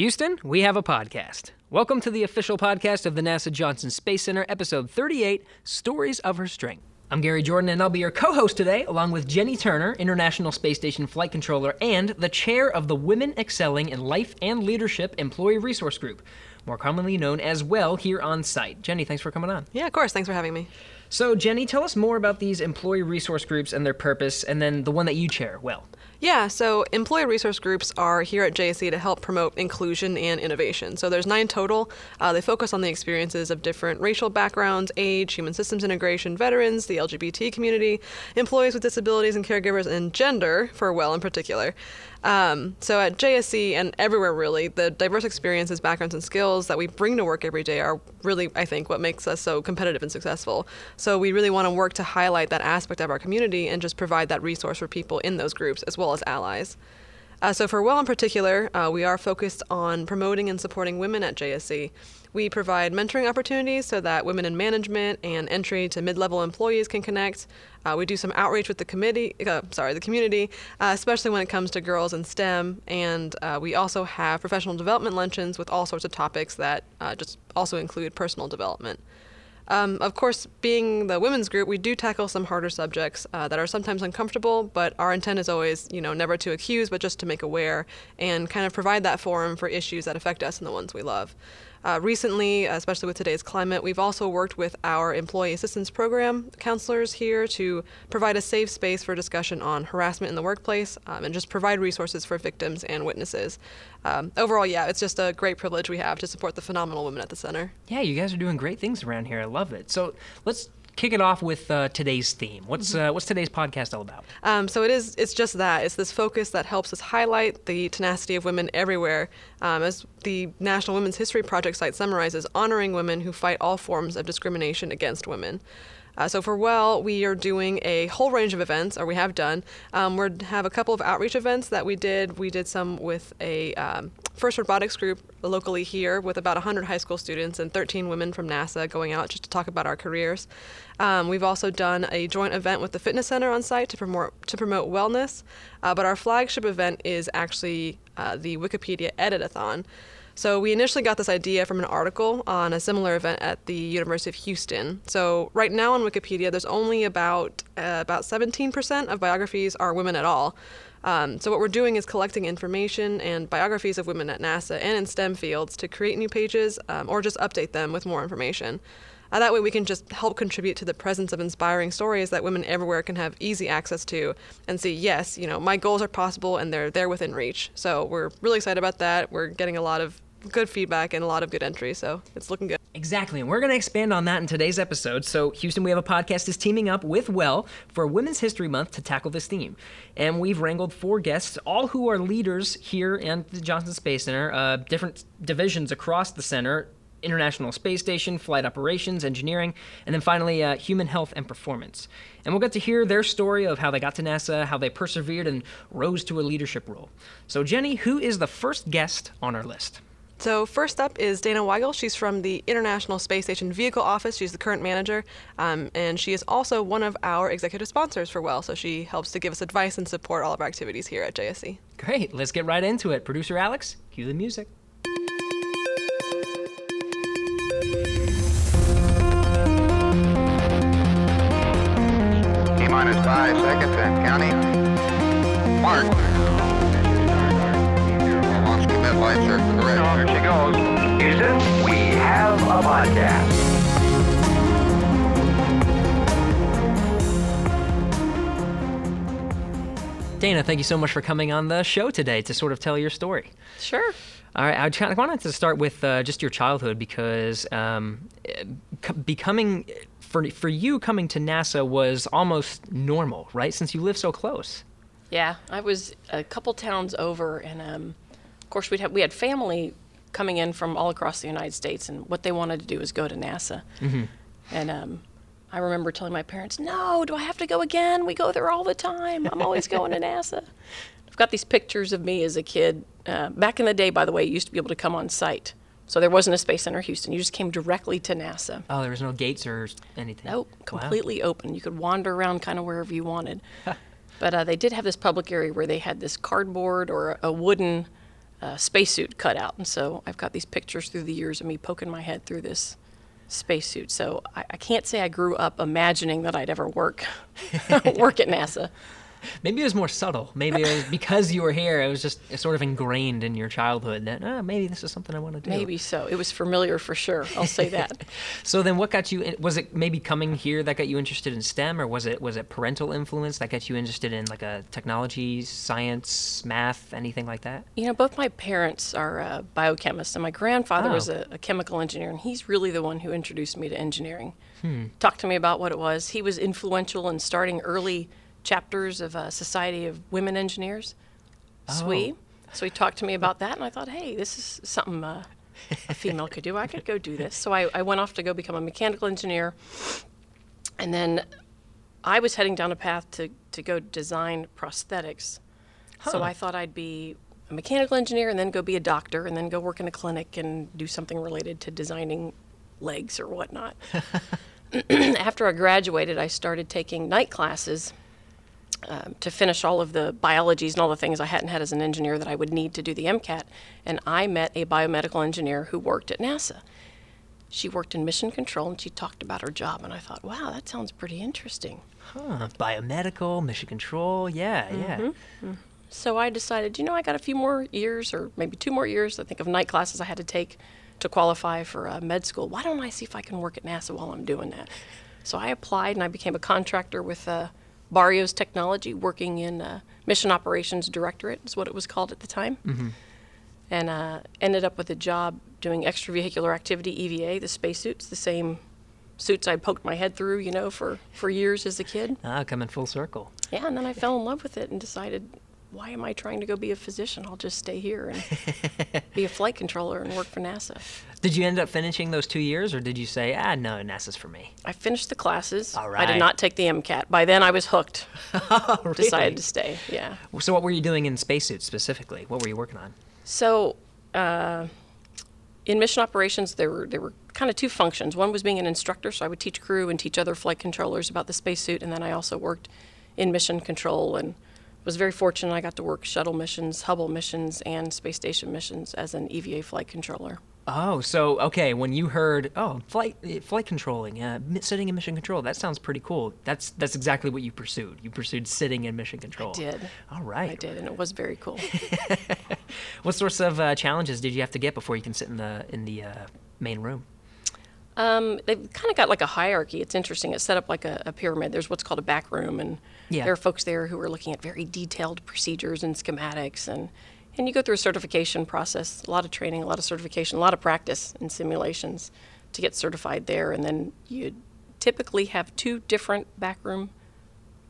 Houston, we have a podcast. Welcome to the official podcast of the NASA Johnson Space Center, episode 38 Stories of Her Strength. I'm Gary Jordan, and I'll be your co host today, along with Jenny Turner, International Space Station Flight Controller, and the chair of the Women Excelling in Life and Leadership Employee Resource Group, more commonly known as WELL, here on site. Jenny, thanks for coming on. Yeah, of course. Thanks for having me. So, Jenny, tell us more about these employee resource groups and their purpose, and then the one that you chair, WELL. Yeah, so employee resource groups are here at JSC to help promote inclusion and innovation. So there's nine total. Uh, they focus on the experiences of different racial backgrounds, age, human systems integration, veterans, the LGBT community, employees with disabilities and caregivers, and gender, for well in particular. Um, so at JSC and everywhere really, the diverse experiences, backgrounds, and skills that we bring to work every day are really, I think, what makes us so competitive and successful. So we really want to work to highlight that aspect of our community and just provide that resource for people in those groups as well as allies. Uh, so for Well in particular, uh, we are focused on promoting and supporting women at JSC. We provide mentoring opportunities so that women in management and entry to mid-level employees can connect. Uh, we do some outreach with the committee, uh, sorry, the community, uh, especially when it comes to girls in STEM. And uh, we also have professional development luncheons with all sorts of topics that uh, just also include personal development. Um, of course, being the women's group, we do tackle some harder subjects uh, that are sometimes uncomfortable, but our intent is always, you know, never to accuse, but just to make aware and kind of provide that forum for issues that affect us and the ones we love. Uh, recently, especially with today's climate, we've also worked with our employee assistance program counselors here to provide a safe space for discussion on harassment in the workplace um, and just provide resources for victims and witnesses. Um, overall, yeah, it's just a great privilege we have to support the phenomenal women at the center. Yeah, you guys are doing great things around here. I love it. So let's kick it off with uh, today's theme. What's mm-hmm. uh, what's today's podcast all about? Um, so it is. It's just that. It's this focus that helps us highlight the tenacity of women everywhere. Um, as the National Women's History Project site summarizes, honoring women who fight all forms of discrimination against women. Uh, so for Well, we are doing a whole range of events, or we have done. Um, we have a couple of outreach events that we did. We did some with a um, FIRST Robotics group locally here with about 100 high school students and 13 women from NASA going out just to talk about our careers. Um, we've also done a joint event with the fitness center on site to promote to promote wellness. Uh, but our flagship event is actually uh, the Wikipedia Editathon. So we initially got this idea from an article on a similar event at the University of Houston. So right now on Wikipedia, there's only about uh, about 17% of biographies are women at all. Um, so what we're doing is collecting information and biographies of women at NASA and in STEM fields to create new pages um, or just update them with more information. Uh, that way, we can just help contribute to the presence of inspiring stories that women everywhere can have easy access to and see, yes, you know, my goals are possible and they're there within reach. So we're really excited about that. We're getting a lot of good feedback and a lot of good entries, so it's looking good. Exactly, and we're going to expand on that in today's episode. So, Houston, we have a podcast is teaming up with Well for Women's History Month to tackle this theme, and we've wrangled four guests, all who are leaders here at the Johnson Space Center, uh, different divisions across the center. International Space Station, flight operations, engineering, and then finally uh, human health and performance. And we'll get to hear their story of how they got to NASA, how they persevered and rose to a leadership role. So, Jenny, who is the first guest on our list? So first up is Dana Weigel. She's from the International Space Station Vehicle Office. She's the current manager, um, and she is also one of our executive sponsors for Well. So she helps to give us advice and support all of our activities here at JSC. Great. Let's get right into it. Producer Alex, cue the music. T minus five seconds and counting. Mark flights are correct. Here she goes. Houston, we have a podcast. Dana, thank you so much for coming on the show today to sort of tell your story. Sure. All right, I kind of wanted to start with uh, just your childhood because um, becoming for for you coming to NASA was almost normal, right? Since you live so close. Yeah, I was a couple towns over, and um, of course, we'd have, we had family coming in from all across the United States, and what they wanted to do was go to NASA. Mm-hmm. And um, I remember telling my parents, "No, do I have to go again? We go there all the time. I'm always going to NASA." I've got these pictures of me as a kid. Uh, back in the day, by the way, you used to be able to come on site. So there wasn't a Space Center Houston. You just came directly to NASA. Oh, there was no gates or anything. Nope, completely wow. open. You could wander around kind of wherever you wanted. but uh, they did have this public area where they had this cardboard or a wooden uh, spacesuit cut out. And so I've got these pictures through the years of me poking my head through this spacesuit. So I, I can't say I grew up imagining that I'd ever work work at NASA. Maybe it was more subtle. Maybe it was because you were here. It was just sort of ingrained in your childhood that oh, maybe this is something I want to do. Maybe so. It was familiar for sure. I'll say that. So then, what got you? In, was it maybe coming here that got you interested in STEM, or was it was it parental influence that got you interested in like a technology, science, math, anything like that? You know, both my parents are uh, biochemists, and my grandfather was Oh. a, a chemical engineer, and he's really the one who introduced me to engineering. Talked to me about what it was. He was influential in starting early chapters of a Society of Women Engineers, SWE. So he talked to me about that, and I thought, hey, this is something uh, a female could do. I could go do this. So I, I went off to go become a mechanical engineer, and then I was heading down a path to, to go design prosthetics. So I thought I'd be a mechanical engineer and then go be a doctor and then go work in a clinic and do something related to designing legs or whatnot. After I graduated, I started taking night classes um, to finish all of the biologies and all the things I hadn't had as an engineer that I would need to do the MCAT. And I met a biomedical engineer who worked at NASA. She worked in mission control and she talked about her job. And I thought, wow, that sounds pretty interesting. Huh, biomedical, mission control. Yeah, yeah. So I decided, you know, I got a few more years, or maybe two more years, I think, of night classes I had to take to qualify for uh, med school. Why don't I see if I can work at NASA while I'm doing that? So I applied and I became a contractor with uh, Barrios Technology, working in uh, Mission Operations Directorate, is what it was called at the time. And uh, ended up with a job doing extravehicular activity EVA, the spacesuits, the same suits I poked my head through, you know, for, for years as a kid. Ah, coming full circle. Yeah, and then I fell in love with it and decided, why am I trying to go be a physician? I'll just stay here and be a flight controller and work for NASA. Did you end up finishing those two years, or did you say, ah, no, NASA's for me? I finished the classes. All I did not take the MCAT. By then, I was hooked. Oh, really? Decided to stay. Yeah. So, what were you doing in spacesuits specifically? What were you working on? So, uh, in mission operations, there were there were kind of two functions. One was being an instructor, so I would teach crew and teach other flight controllers about the spacesuit, and then I also worked in mission control and was very fortunate. I got to work shuttle missions, Hubble missions, and space station missions as an EVA flight controller. Oh, so okay, when you heard, oh, flight eh, flight controlling, uh, sitting in mission control, that sounds pretty cool. That's that's exactly what you pursued. You pursued sitting in mission control. I did All right. I did, and it was very cool. What sorts of uh, challenges did you have to get before you can sit in the in the uh, main room? Um, they've kind of got like a hierarchy. It's interesting. It's set up like a, a pyramid. There's what's called a back room, and Yeah. there are folks there who are looking at very detailed procedures and schematics, and and you go through a certification process, a lot of training, a lot of certification, a lot of practice and simulations to get certified there, and then you typically have two different backroom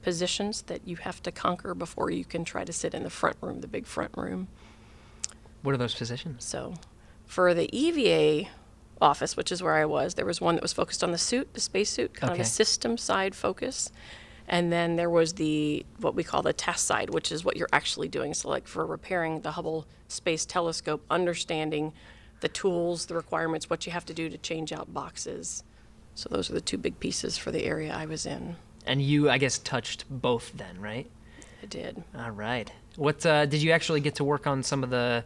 positions that you have to conquer before you can try to sit in the front room, the big front room. What are those positions? So, for the EVA office, which is where I was, there was one that was focused on the suit, the spacesuit, kind of a system side focus. And then there was the what we call the test side, which is what you're actually doing. So, like for repairing the Hubble Space Telescope, understanding the tools, the requirements, what you have to do to change out boxes. So, those are the two big pieces for the area I was in. And you, I guess, touched both then, right? I did. All right. What uh, did you actually get to work on? Some of the,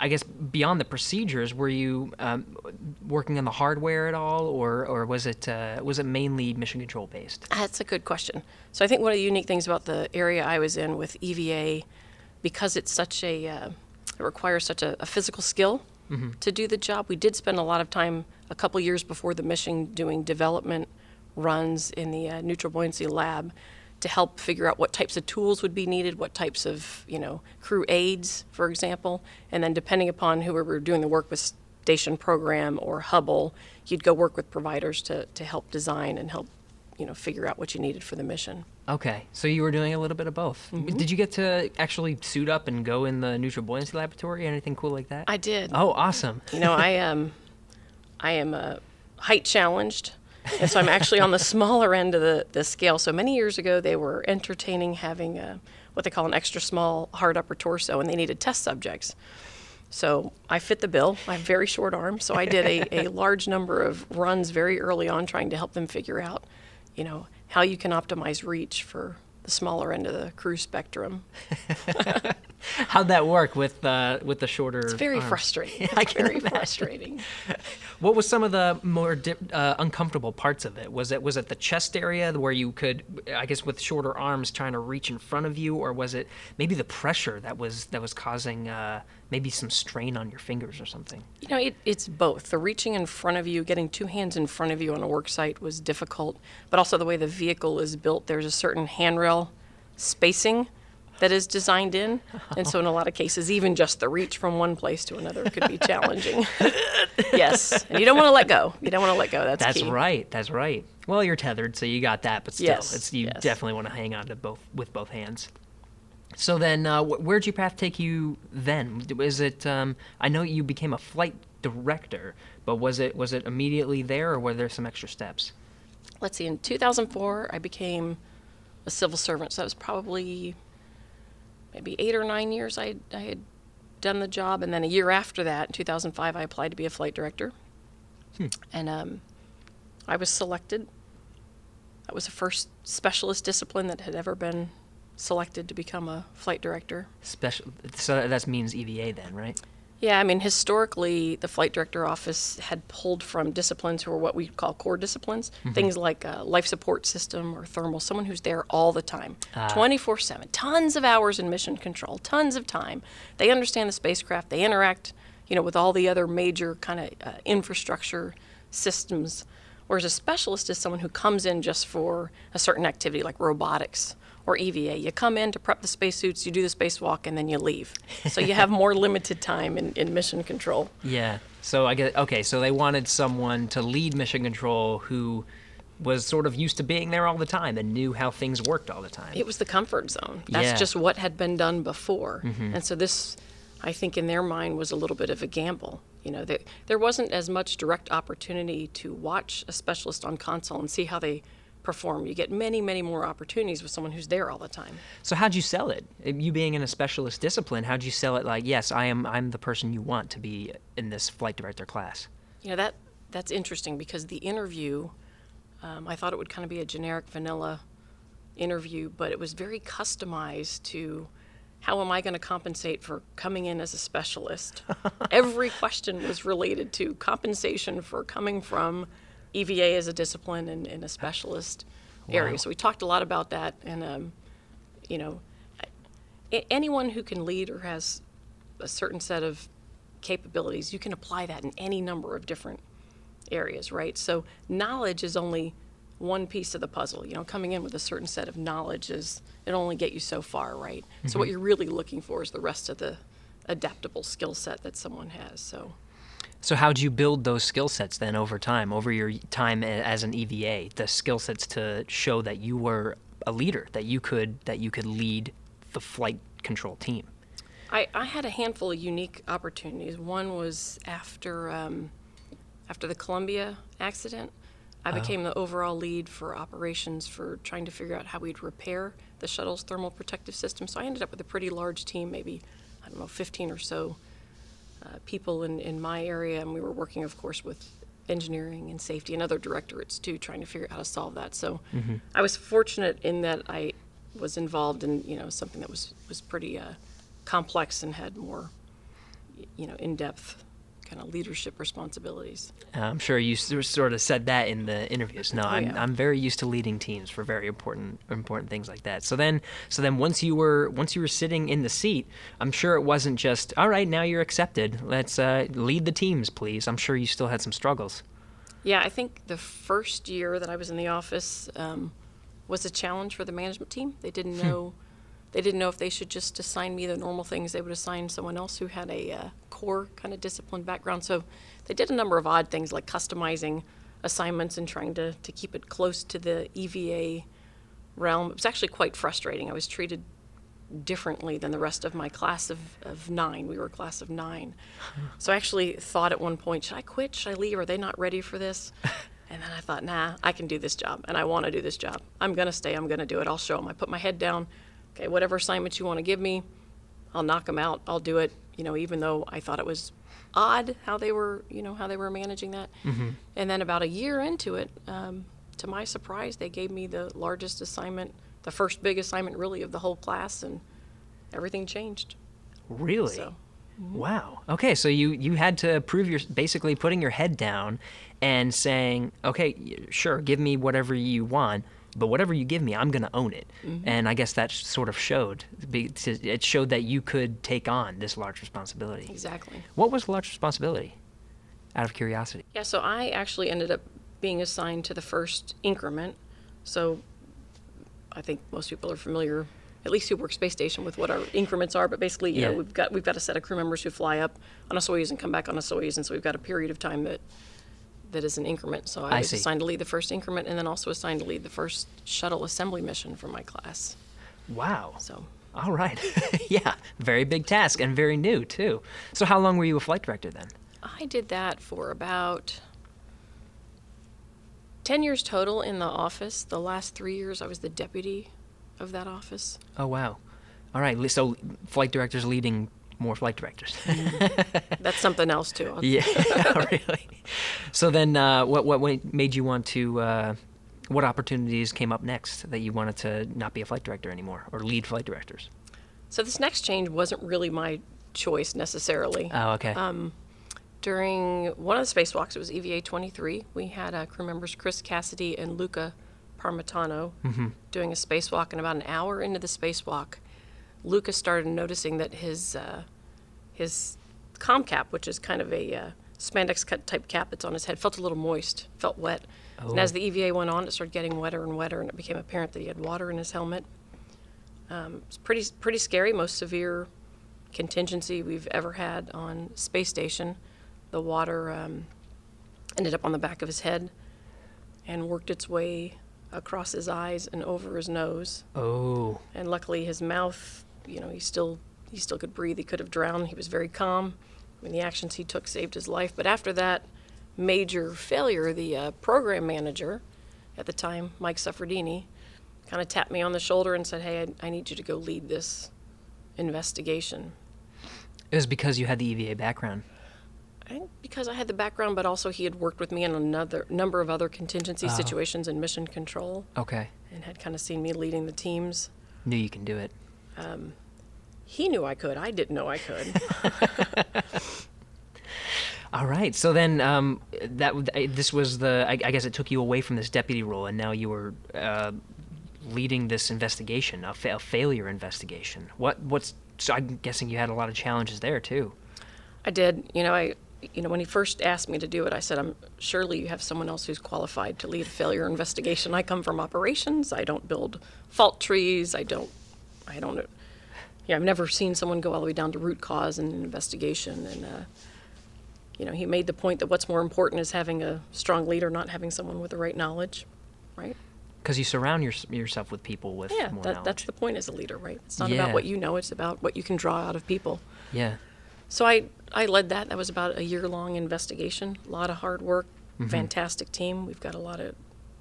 I guess, beyond the procedures. Were you um, working on the hardware at all, or or was it uh, was it mainly mission control based? That's a good question. So I think one of the unique things about the area I was in with EVA, because it's such a, uh, it requires such a, a physical skill to do the job. We did spend a lot of time, a couple years before the mission, doing development runs in the uh, neutral buoyancy lab to help figure out what types of tools would be needed, what types of, you know, crew aids, for example, and then depending upon who we were doing the work with Station Program or Hubble, you'd go work with providers to, to help design and help, you know, figure out what you needed for the mission. Okay, so you were doing a little bit of both. Did you get to actually suit up and go in the neutral buoyancy laboratory? Anything cool like that? I did. Oh, awesome. You know, I am, I am uh, height challenged, and so I'm actually on the smaller end of the, the scale. So many years ago, they were entertaining having a, what they call an extra small hard upper torso, and they needed test subjects. So I fit the bill. I have very short arms, so I did a, a large number of runs very early on, trying to help them figure out, you know, how you can optimize reach for the smaller end of the crew spectrum. How'd that work with uh, with the shorter? It's very arms? frustrating. I It's can very imagine. frustrating. What was some of the more uh, uncomfortable parts of it? Was it was it the chest area where you could, I guess, with shorter arms trying to reach in front of you, or was it maybe the pressure that was that was causing uh, maybe some strain on your fingers or something? You know, it, it's both. The reaching in front of you, getting two hands in front of you on a work site was difficult, but also the way the vehicle is built, there's a certain handrail spacing that is designed in. And so, in a lot of cases, even just the reach from one place to another could be challenging. yes. And you don't want to let go. You don't want to let go. That's, That's key. right. That's right. Well, you're tethered, so you got that, but still, Yes, it's you yes. definitely want to hang on to both with both hands. So then, uh, wh- where'd your path take you then? Was it? Um, I know you became a flight director, but was it was it immediately there, or were there some extra steps? Let's see, in 2004, I became a civil servant. So that was probably maybe eight or nine years I, I had done the job. And then a year after that, in 2005, I applied to be a flight director. And um, I was selected. That was the first specialist discipline that had ever been selected to become a flight director. Special. So that means EVA then, right? Yeah, I mean, historically, the flight director office had pulled from disciplines who are what we call core disciplines, things like uh, life support system or thermal, someone who's there all the time, 24 7, tons of hours in mission control, tons of time. They understand the spacecraft, they interact, you know, with all the other major kind of uh, infrastructure systems. Whereas a specialist is someone who comes in just for a certain activity like robotics or EVA. You come in to prep the spacesuits, you do the spacewalk, and then you leave. So you have more limited time in, in mission control. Yeah. So I get okay. So they wanted someone to lead mission control who was sort of used to being there all the time and knew how things worked all the time. It was the comfort zone. That's Yeah. just what had been done before. Mm-hmm. And so this, I think, in their mind, was a little bit of a gamble. You know, there, there wasn't as much direct opportunity to watch a specialist on console and see how they perform. You get many, many more opportunities with someone who's there all the time. So how'd you sell it? You being in a specialist discipline, how'd you sell it? Like, yes, I am. I'm the person you want to be in this flight director class. You know that that's interesting because the interview, um, I thought it would kind of be a generic vanilla interview, but it was very customized to how am I going to compensate for coming in as a specialist. Every question was related to compensation for coming from EVA as a discipline and in a specialist area. So we talked a lot about that, and um, you know, anyone who can lead or has a certain set of capabilities, you can apply that in any number of different areas, right? So knowledge is only one piece of the puzzle. You know, coming in with a certain set of knowledge is it only get you so far, right? So what you're really looking for is the rest of the adaptable skill set that someone has. So So how'd you build those skill sets then over time, over your time as an EVA? The skill sets to show that you were a leader, that you could that you could lead the flight control team. I, I had a handful of unique opportunities. One was after um, after the Columbia accident. I became the overall lead for operations for trying to figure out how we'd repair the shuttle's thermal protective system. So I ended up with a pretty large team, maybe I don't know, 15 or so uh, people in, in my area, and we were working, of course, with engineering and safety and other directorates too, trying to figure out how to solve that. So I was fortunate in that I was involved in you know something that was was pretty uh, complex and had more you know in-depth kind of leadership responsibilities. I'm sure you sort of said that in the interviews. No, I'm, yeah. I'm very used to leading teams for very important important things like that. So then so then once you were once you were sitting in the seat, I'm sure it wasn't just all right. Now you're accepted. Let's uh, lead the teams, please. I'm sure you still had some struggles. Yeah, I think the first year that I was in the office um, was a challenge for the management team. They didn't know they didn't know if they should just assign me the normal things they would assign someone else who had a uh, core kind of discipline background. So they did a number of odd things like customizing assignments and trying to, to keep it close to the EVA realm. It was actually quite frustrating. I was treated differently than the rest of my class of, of nine. We were a class of nine. So I actually thought at one point, should I quit? Should I leave? Are they not ready for this? And then I thought, nah, I can do this job and I want to do this job. I'm going to stay. I'm going to do it. I'll show them. I put my head down. Okay, whatever assignments you want to give me, I'll knock them out. I'll do it. You know, even though I thought it was odd how they were, you know, how they were managing that. And then about a year into it, um, to my surprise, they gave me the largest assignment, the first big assignment really of the whole class, and everything changed. Really? So, Wow. Okay, so you you had to prove your basically putting your head down and saying, "Okay, sure, give me whatever you want, but whatever you give me, I'm going to own it." Mm-hmm. And I guess that sort of showed it showed that you could take on this large responsibility. exactly. What was the large responsibility? Out of curiosity. Yeah, so I actually ended up being assigned to the first increment. So I think most people are familiar, at least who work space station, with what our increments are. But basically, you Yeah. know, we've got we've got a set of crew members who fly up on a Soyuz and come back on a Soyuz, and so we've got a period of time that that is an increment. So I, I was see. assigned to lead the first increment, and then also assigned to lead the first shuttle assembly mission for my class. Wow. So All right. yeah, very big task and very new too. So how long were you a flight director then? I did that for about 10 years total in the office. The last three years, I was the deputy of that office. Oh wow. All right. So flight directors leading more flight directors. That's something else, too. I'll- yeah, really. So then, uh, what what made you want to? Uh, what opportunities came up next that you wanted to not be a flight director anymore or lead flight directors? So this next change wasn't really my choice necessarily. Oh, okay. During one of the spacewalks, it was EVA 23, we had uh, crew members Chris Cassidy and Luca Parmitano doing a spacewalk, and about an hour into the spacewalk, Luca started noticing that his uh, his com cap, which is kind of a uh, spandex cut type cap that's on his head, felt a little moist, felt wet. And as the EVA went on, it started getting wetter and wetter, and it became apparent that he had water in his helmet. Um, it's pretty pretty scary, most severe contingency we've ever had on space station. The water um, ended up on the back of his head and worked its way across his eyes and over his nose. oh, And luckily, his mouth, you know, he still he still could breathe. He could have drowned. He was very calm. I mean, the actions he took saved his life. But after that major failure, the uh, program manager at the time, Mike Suffredini, kind of tapped me on the shoulder and said, "Hey, I, I need you to go lead this investigation." it was because you had the EVA background. I think because I had the background, but also he had worked with me in another number of other contingency situations in mission control, Okay, and had kind of seen me leading the teams. knew you can do it. He knew I could. I didn't know I could. All right. So then, um, that this was the. I, I guess it took you away from this deputy role, and now you were uh, leading this investigation, a, fa- a failure investigation. What? What's? So I'm guessing you had a lot of challenges there too. I did. You know, I. You know, when he first asked me to do it, I said, "I'm surely you have someone else who's qualified to lead a failure investigation. I come from operations. I don't build fault trees. I don't. I don't. know. Yeah, I've never seen someone go all the way down to root cause in an investigation. And uh, you know, he made the point that what's more important is having a strong leader, not having someone with the right knowledge, right? Because you surround your, yourself with people with Yeah, more that, knowledge. that's the point as a leader, right? It's not Yeah. about what you know; it's about what you can draw out of people. yeah. So I, I led that. That was about a year long investigation. A lot of hard work, Mm-hmm. fantastic team. We've got a lot of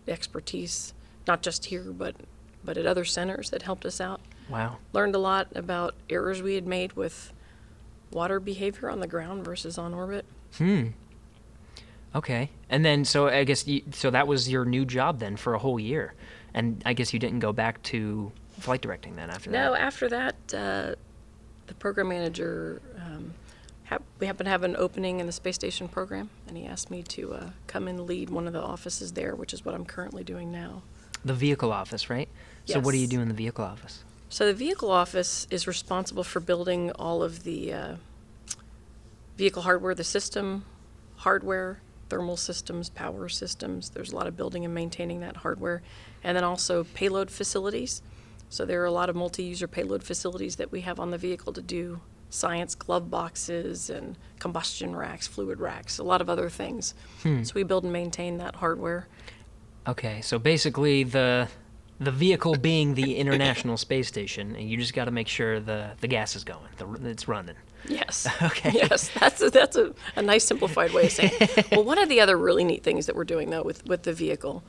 expertise, not just here, but but at other centers that helped us out. Wow. Learned a lot about errors we had made with water behavior on the ground versus on orbit. Hmm. Okay. And then, so I guess you, so that was your new job then for a whole year, and I guess you didn't go back to flight directing then after No, that. No, after that, uh, the program manager, um, hap- we happened to have an opening in the space station program, and he asked me to uh, come and lead one of the offices there, which is what I'm currently doing now. The vehicle office, right? Yes. So what do you do in the vehicle office? So the vehicle office is responsible for building all of the uh, vehicle hardware, the system, hardware, thermal systems, power systems. There's a lot of building and maintaining that hardware, and then also payload facilities. So there are a lot of multi-user payload facilities that we have on the vehicle to do science glove boxes and combustion racks, fluid racks, a lot of other things. So we build and maintain that hardware. Okay, so basically the the vehicle being the International Space Station, and you just got to make sure the the gas is going, the, it's running. Yes. Okay. Yes, that's a, that's a, a nice simplified way of saying. it. well, one of the other really neat things that we're doing though with with the vehicle,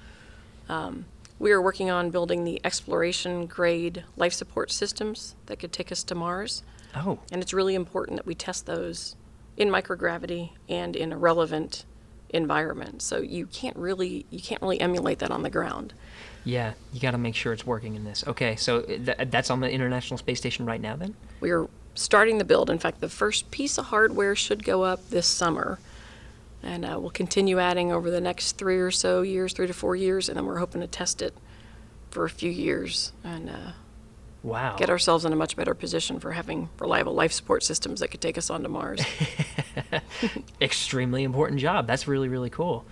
um, we are working on building the exploration grade life support systems that could take us to Mars, Oh, and it's really important that we test those in microgravity and in a relevant environment. So you can't really you can't really emulate that on the ground. Yeah, you got to make sure it's working in this. Okay, so th- that's on the International Space Station right now then? We are starting the build. In fact, the first piece of hardware should go up this summer. And uh, we'll continue adding over the next three or so years, three to four years, and then we're hoping to test it for a few years and uh, Wow. get ourselves in a much better position for having reliable life support systems that could take us onto Mars. extremely important job. That's really really cool.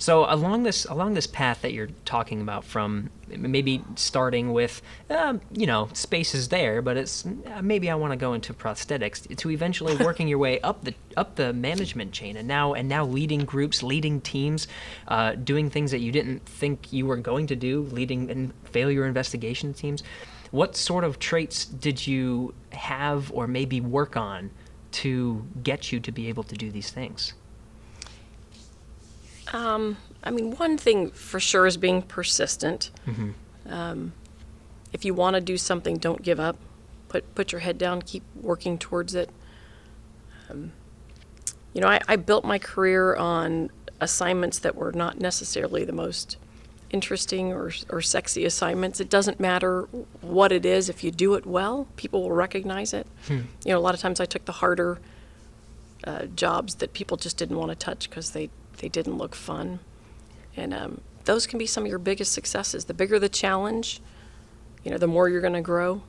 So along this along this path that you're talking about, from maybe starting with, um, you know, space is there, but it's uh, maybe I want to go into prosthetics to eventually working your way up the up the management chain, and now and now leading groups, leading teams, uh, doing things that you didn't think you were going to do, leading in failure investigation teams. What sort of traits did you have, or maybe work on, to get you to be able to do these things? Um, I mean, one thing for sure is being persistent. Um, if you want to do something, don't give up. Put put your head down. Keep working towards it. Um, you know, I, I built my career on assignments that were not necessarily the most interesting or, or sexy assignments. It doesn't matter what it is. If you do it well, people will recognize it. You know, a lot of times I took the harder uh, jobs that people just didn't want to touch because they, they didn't look fun. And um, those can be some of your biggest successes. The bigger the challenge, you know, the more you're going to grow.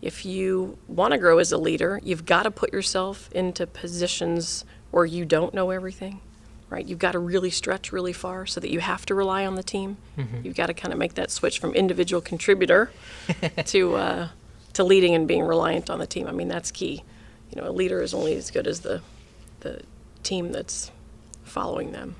If you want to grow as a leader, you've got to put yourself into positions where you don't know everything, right? You've got to really stretch really far so that you have to rely on the team. You've got to kind of make that switch from individual contributor to uh, to leading and being reliant on the team. I mean, that's key. You know, a leader is only as good as the the team that's following them.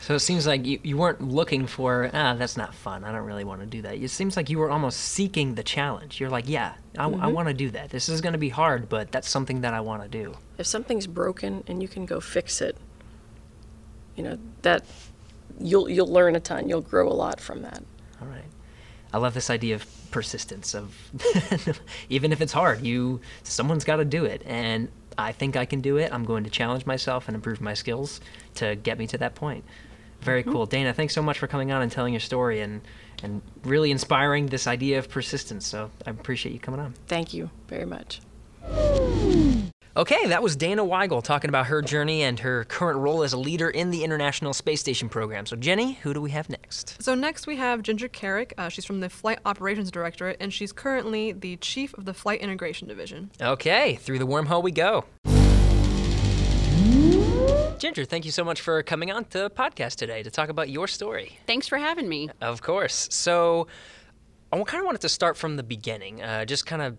So it seems like you, you weren't looking for, ah, that's not fun. I don't really want to do that. It seems like you were almost seeking the challenge. You're like, yeah, I, want to do that. This is going to be hard, but that's something that I want to do. If something's broken and you can go fix it, you know that you'll you'll learn a ton. You'll grow a lot from that. All right. I love this idea of persistence of even if it's hard, you someone's got to do it and I think I can do it. I'm going to challenge myself and improve my skills to get me to that point. Very hmm. cool. Dana, thanks so much for coming on and telling your story and and really inspiring this idea of persistence. So I appreciate you coming on. Thank you very much. Okay, that was Dana Weigel talking about her journey and her current role as a leader in the International Space Station program. So, Jenny, who do we have next? So next we have Ginger Kerrick. Uh, she's from the Flight Operations Directorate, and she's currently the chief of the Flight Integration Division. Okay, through the wormhole we go. Ginger, thank you so much for coming on to the podcast today to talk about your story. Thanks for having me. Of course. So, I kind of wanted to start from the beginning, uh, just kind of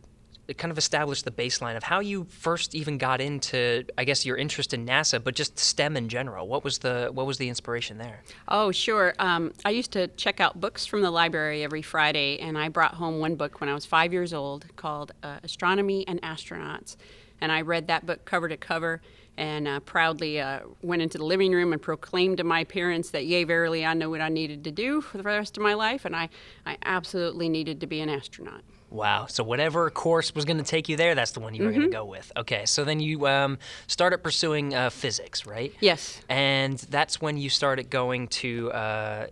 kind of establish the baseline of how you first even got into, I guess, your interest in NASA, but just STEM in general. What was the what was the inspiration there? Oh, sure. Um, I used to check out books from the library every Friday, and I brought home one book when I was five years old called uh, Astronomy and Astronauts. And I read that book cover to cover and uh, proudly uh, went into the living room and proclaimed to my parents that, yea, verily, I know what I needed to do for the rest of my life, and I, I absolutely needed to be an astronaut. Wow. So whatever course was going to take you there, that's the one you were going to go with. Okay. So then you um, started pursuing uh, physics, right? Yes. And that's when you started going to, uh,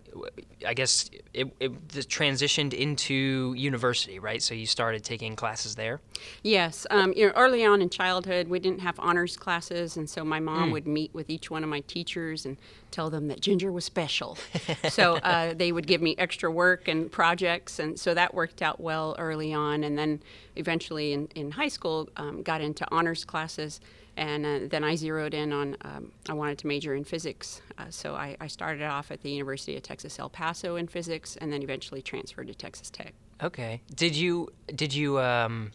I guess, it, it transitioned into university, right? So you started taking classes there. Yes. Um, you know, early on in childhood, we didn't have honors classes, and so my mom would meet with each one of my teachers and tell them that Ginger was special. so uh, they would give me extra work and projects, and so that worked out well early on. And then eventually in, in high school, um, got into honors classes. And uh, then I zeroed in on um, I wanted to major in physics, uh, so I, I started off at the University of Texas El Paso in physics, and then eventually transferred to Texas Tech. Okay. Did you did you um,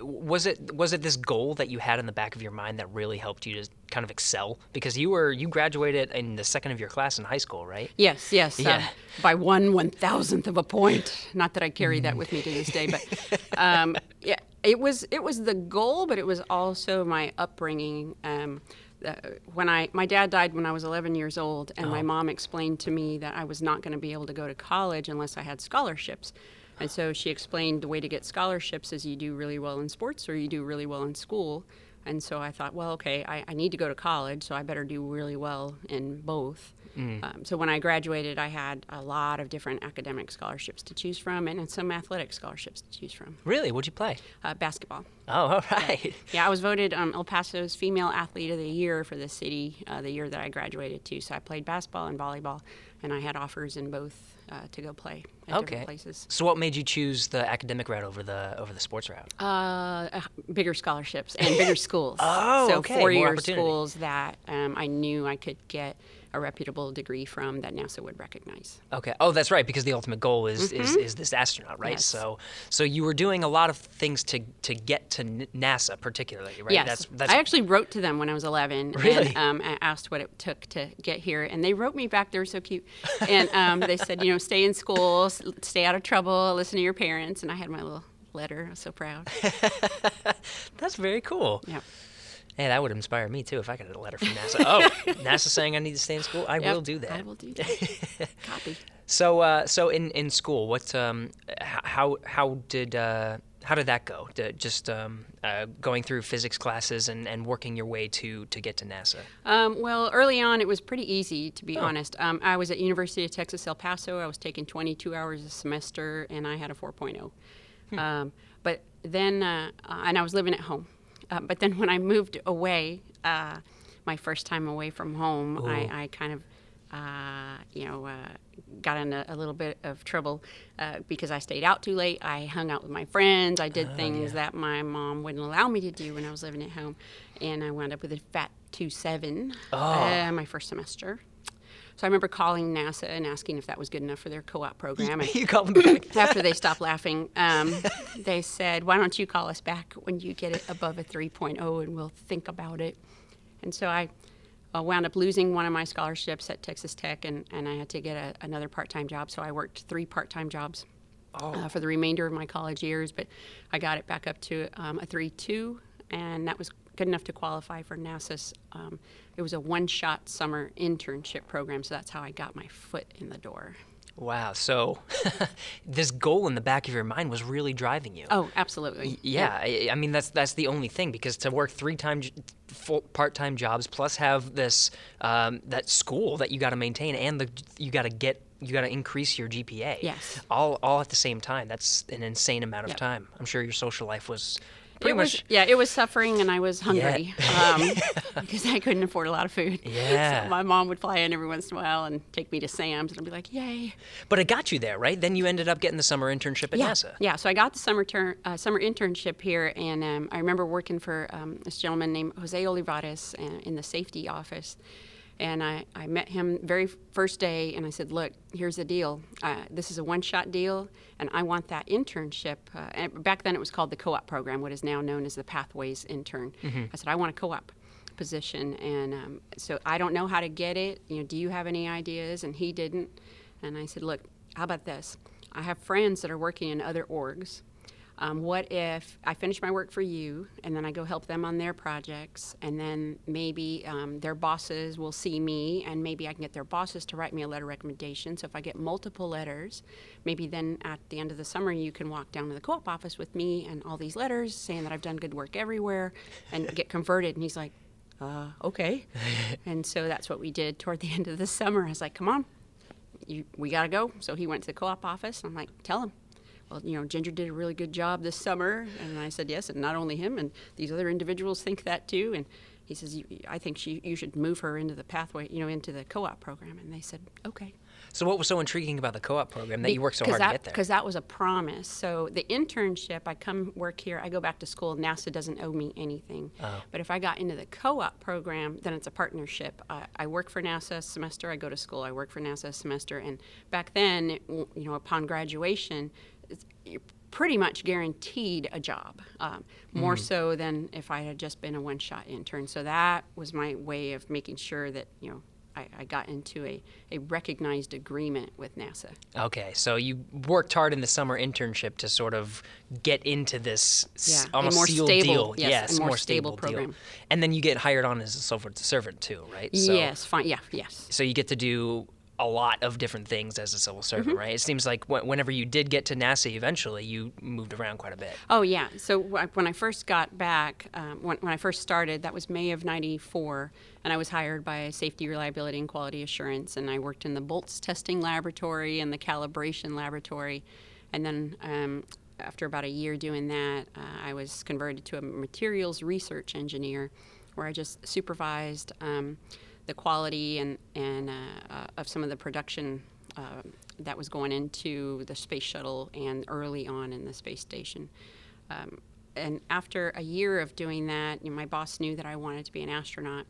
was it was it this goal that you had in the back of your mind that really helped you to kind of excel? Because you were you graduated in the second of your class in high school, right? Yes, yes. Yeah. Um, by one one thousandth of a point. Not that I carry that with me to this day, but um, yeah, it was it was the goal, but it was also my upbringing. Um, uh, when I my dad died when I was 11 years old, and my mom explained to me that I was not going to be able to go to college unless I had scholarships. And so she explained the way to get scholarships is you do really well in sports or you do really well in school. And so I thought, well, okay, I, I need to go to college, so I better do really well in both. Um, so when I graduated, I had a lot of different academic scholarships to choose from and some athletic scholarships to choose from. Really? What'd you play? Uh, basketball. Oh, all right. Yeah, I was voted um, El Paso's Female Athlete of the Year for the city uh, the year that I graduated too. So I played basketball and volleyball, and I had offers in both uh, to go play at Okay. different places. So, what made you choose the academic route over the over the sports route? Uh, uh, bigger scholarships and bigger schools. Oh, so okay, four-year schools that um, I knew I could get a reputable degree from that NASA would recognize. Okay. Oh, that's right. Because the ultimate goal is is, is this astronaut, right? Mm-hmm. Yes. So so you were doing a lot of things to to get to NASA, particularly, right? Yes, That's that's I actually wrote to them when I was 11 Really? and um, I asked what it took to get here, and they wrote me back. They were so cute, and um, they said, you know, stay in school, stay out of trouble, listen to your parents, and I had my little letter. I was so proud. that's very cool. Yeah. Hey, that would inspire me too if I got a letter from NASA. Oh, NASA saying I need to stay in school. I Yep, will do that. I will do that. Copy. So, uh, so in, in school, what, um, how, how did, uh, how did that go? D- just um, uh, going through physics classes and, and working your way to, to get to NASA. Um, well, early on, it was pretty easy, to Oh. be honest. Um, I was at University of Texas El Paso. I was taking 22 hours a semester, and I had a 4.0. Hmm. Um, but then, uh, and I was living at home. Uh, but then when I moved away, uh, my first time away from home, I, I kind of, uh, you know, uh, got in a, a little bit of trouble uh, because I stayed out too late. I hung out with my friends. I Oh, did things that my mom wouldn't allow me to do when I was living at home, and I wound up with a fat two seven uh, my first semester. So I remember calling NASA and asking if that was good enough for their co-op program. And you called them back. after they stopped laughing, um, they said, "Why don't you call us back when you get it above a 3.0, and we'll think about it." And so I uh, wound up losing one of my scholarships at Texas Tech, and, and I had to get a, another part-time job. So I worked three part-time jobs uh, for the remainder of my college years, but I got it back up to um, a 3.2, and that was good enough to qualify for NASA's. Um, it was a one-shot summer internship program, so that's how I got my foot in the door. Wow. So this goal in the back of your mind was really driving you. Oh, absolutely. Yeah, I, I mean that's that's the only thing because to work three time full part-time jobs plus have this um, that school that you got to maintain and the you got to get you got to increase your GPA. Yes. All all at the same time. That's an insane amount of Yep. time. I'm sure your social life was pretty it much was, yeah, it was suffering, and I was hungry um, because I couldn't afford a lot of food. Yeah. So my mom would fly in every once in a while and take me to Sam's, and I'd be like, "Yay!" But it got you there, right? Then you ended up getting the summer internship at yeah. NASA. Yeah. So I got the summer ter- uh, summer internship here, and um, I remember working for um, this gentleman named Jose Olivares uh, in the safety office. And I, I met him very first day, and I said, "Look, here's the deal. Uh, this is a one-shot deal, and I want that internship. Uh, and back then, it was called the co-op program, what is now known as the Pathways intern. I said, I want a co-op position, and um, so I don't know how to get it. You know, do you have any ideas? And he didn't. And I said, Look, how about this? I have friends that are working in other orgs. Um, what if I finish my work for you and then I go help them on their projects and then maybe um, their bosses will see me and maybe I can get their bosses to write me a letter of recommendation. So if I get multiple letters, maybe then at the end of the summer you can walk down to the co-op office with me and all these letters saying that I've done good work everywhere and get converted. And he's like, uh, okay. and so that's what we did toward the end of the summer. I was like, come on, you, we got to go. So he went to the co-op office. I'm like, tell him. Well, you know, Ginger did a really good job this summer, and I said yes, and not only him, and these other individuals think that too. And he says, I think she, you should move her into the pathway, you know, into the co-op program. And they said, okay. So what was so intriguing about the co-op program that you worked so hard to get there? Because that was a promise. So the internship, I come work here, I go back to school. NASA doesn't owe me anything. Oh. But if I got into the co-op program, then it's a partnership. I, I work for NASA a semester. I go to school. I work for NASA a semester. And back then, it- you know, upon graduation, it's, pretty much guaranteed a job, um, more so than if I had just been a one-shot intern. So that was my way of making sure that you know. I, I got into a, a recognized agreement with NASA. Okay, so you worked hard in the summer internship to sort of get into this Yeah, a almost more sealed stable- deal. yes, a more deal. stable program. And then you get hired on as a civil servant too, right? So, yes, fine. Yeah, yes. So you get to do a lot of different things as a civil servant, Mm-hmm. right? It seems like wh- whenever you did get to NASA eventually, you moved around quite a bit. Oh yeah. So wh- when I first got back, um, when, when I first started, that was May of '94, and I was hired by Safety, Reliability, and Quality Assurance, and I worked in the bolts testing laboratory and the calibration laboratory, and then um, after about a year doing that, uh, I was converted to a materials research engineer, where I just supervised um, the quality and and uh, uh, of some of the production uh, that was going into the space shuttle and early on in the space station. Um, and after a year of doing that, you know, my boss knew that I wanted to be an astronaut,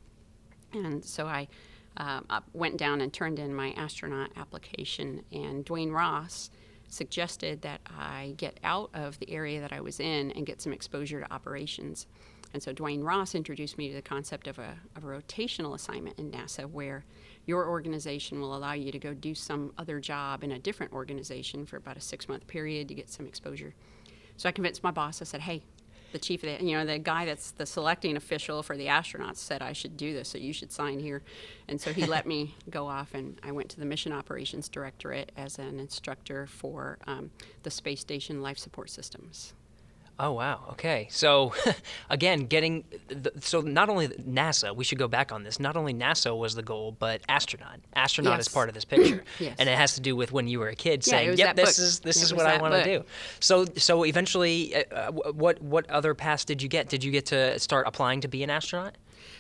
and so I um, went down and turned in my astronaut application. And Duane Ross suggested that I get out of the area that I was in and get some exposure to operations. And so Duane Ross introduced me to the concept of a, of a rotational assignment in NASA where your organization will allow you to go do some other job in a different organization for about a six month period to get some exposure. So I convinced my boss, I said, hey, the chief of the, you know, the guy that's the selecting official for the astronauts said I should do this, so you should sign here. And so he let me go off, and I went to the Mission Operations Directorate as an instructor for um, the space station life support systems. Oh wow. Okay. So again, getting the, so not only NASA, we should go back on this. Not only NASA was the goal, but astronaut. Astronaut is part of this picture, Yes. and it has to do with when you were a kid Yeah, saying, "Yep, this book. is this It is what I want to do." So so eventually, uh, what what other paths did you get? Did you get to start applying to be an astronaut?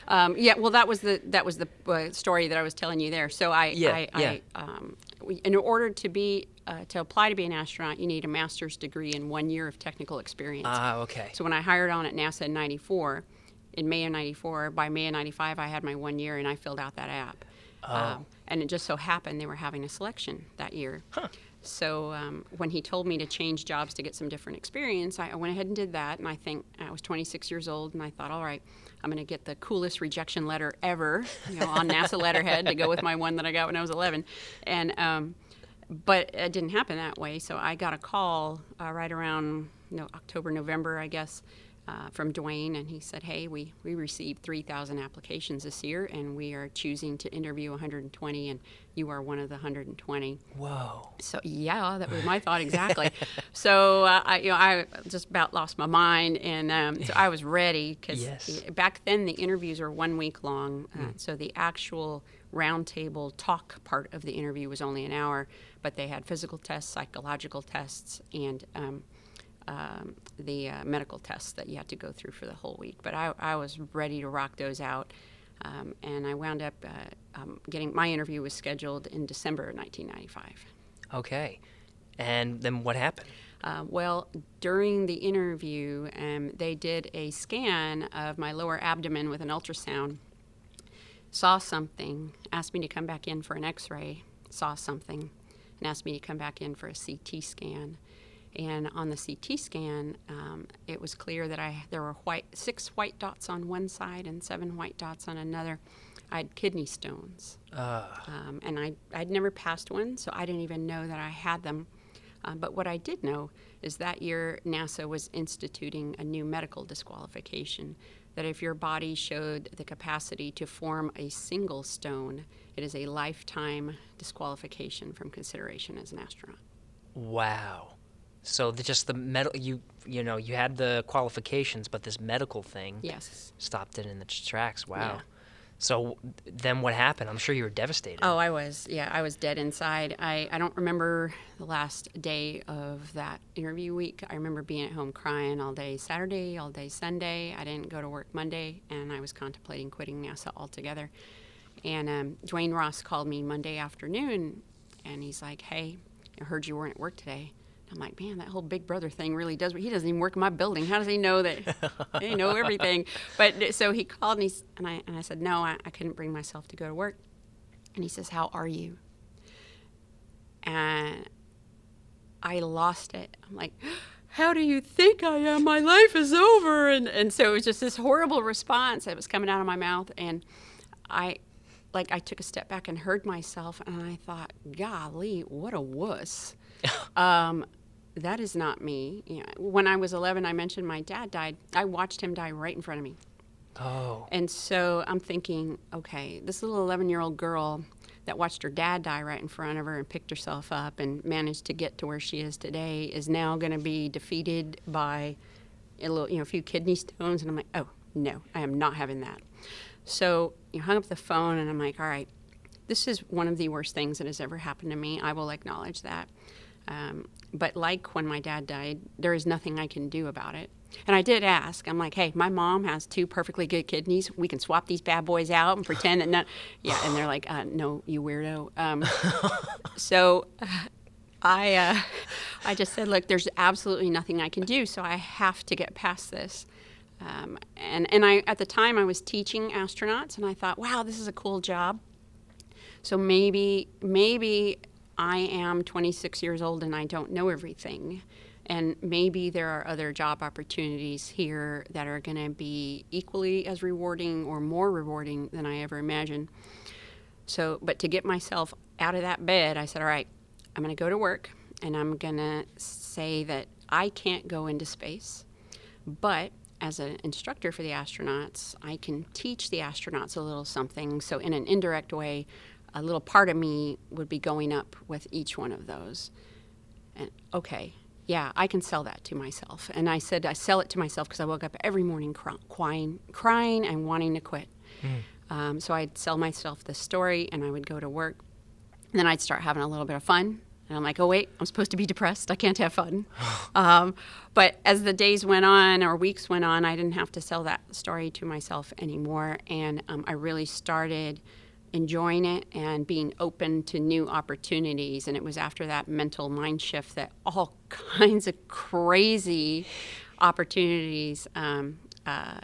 Um, yeah, well, that was the that was the uh, story that I was telling you there. So I, Yeah, I, yeah. I um, in order to be uh, to apply to be an astronaut, you need a master's degree and one year of technical experience. Ah, okay. So when I hired on at NASA in '94, in May of '94, by May of '95, I had my one year and I filled out that app. Oh. Um, and it just so happened they were having a selection that year. Huh. So um, when he told me to change jobs to get some different experience, I, I went ahead and did that. And I think I was 26 years old, and I thought, all right, I'm going to get the coolest rejection letter ever, you know, on NASA letterhead to go with my one that I got when I was 11. And um, but it didn't happen that way. So I got a call uh, right around you know, October, November, I guess, uh, from Duane, and he said, "Hey, we we received 3,000 applications this year, and we are choosing to interview 120, and you are one of the 120." Whoa. So yeah, that was my thought exactly. so uh, I, you know, I just about lost my mind, and um, so I was ready because Yes. back then the interviews were one week long. Uh, So the actual roundtable talk part of the interview was only an hour, but they had physical tests, psychological tests, and um, um, the uh, medical tests that you had to go through for the whole week. But I, I was ready to rock those out. Um, and I wound up uh, um, getting my interview was scheduled in December of 1995. Okay. And then what happened? Uh, well, during the interview, um, they did a scan of my lower abdomen with an ultrasound, saw something, asked me to come back in for an x ray, saw something, and asked me to come back in for a CT scan. And on the CT scan, um, it was clear that I there were white six white dots on one side and seven white dots on another. I had kidney stones, um, and I I'd never passed one, so I didn't even know that I had them. Um, but what I did know is that year NASA was instituting a new medical disqualification that if your body showed the capacity to form a single stone, it is a lifetime disqualification from consideration as an astronaut. Wow. So the, just the medical you you know you had the qualifications, but this medical thing Yes. stopped it in its tracks. Wow. Yeah. So then what happened? I'm sure you were devastated. Oh, I was. Yeah, I was dead inside. I, I don't remember the last day of that interview week. I remember being at home crying all day Saturday, all day Sunday. I didn't go to work Monday, and I was contemplating quitting NASA altogether. And um, Duane Ross called me Monday afternoon, and he's like, "Hey, I heard you weren't at work today." I'm like, man, that whole Big Brother thing really does. He doesn't even work in my building. How does he know that? they know everything. But so he called me, and I and I said, no, I, I couldn't bring myself to go to work. And he says, how are you? And I lost it. I'm like, how do you think I am? My life is over. And and so it was just this horrible response that was coming out of my mouth, and I. Like I took a step back and heard myself, and I thought, "Golly, what a wuss!" um, that is not me. You know, when I was 11, I mentioned my dad died. I watched him die right in front of me. Oh. And so I'm thinking, okay, this little 11 year old girl that watched her dad die right in front of her and picked herself up and managed to get to where she is today is now going to be defeated by a little, you know, a few kidney stones. And I'm like, oh, no, I am not having that. So you hung up the phone and I'm like, all right, this is one of the worst things that has ever happened to me. I will acknowledge that. Um, but like when my dad died, there is nothing I can do about it. And I did ask. I'm like, hey, my mom has two perfectly good kidneys. We can swap these bad boys out and pretend that not. Yeah, and they're like, uh, no, you weirdo. Um, so I, uh, I just said, look, there's absolutely nothing I can do. So I have to get past this. Um, and and I at the time I was teaching astronauts, and I thought, wow, this is a cool job. So maybe maybe I am 26 years old and I don't know everything. And maybe there are other job opportunities here that are going to be equally as rewarding or more rewarding than I ever imagined. So, but to get myself out of that bed, I said, all right, I'm going to go to work and I'm going to say that I can't go into space, but as an instructor for the astronauts, I can teach the astronauts a little something. So, in an indirect way, a little part of me would be going up with each one of those. And okay, yeah, I can sell that to myself. And I said I sell it to myself because I woke up every morning crying, crying and wanting to quit. Um, so I'd sell myself the story, and I would go to work. And then I'd start having a little bit of fun. And I'm like, oh, wait, I'm supposed to be depressed. I can't have fun. um, but as the days went on or weeks went on, I didn't have to sell that story to myself anymore. And um, I really started enjoying it and being open to new opportunities. And it was after that mental mind shift that all kinds of crazy opportunities um, uh,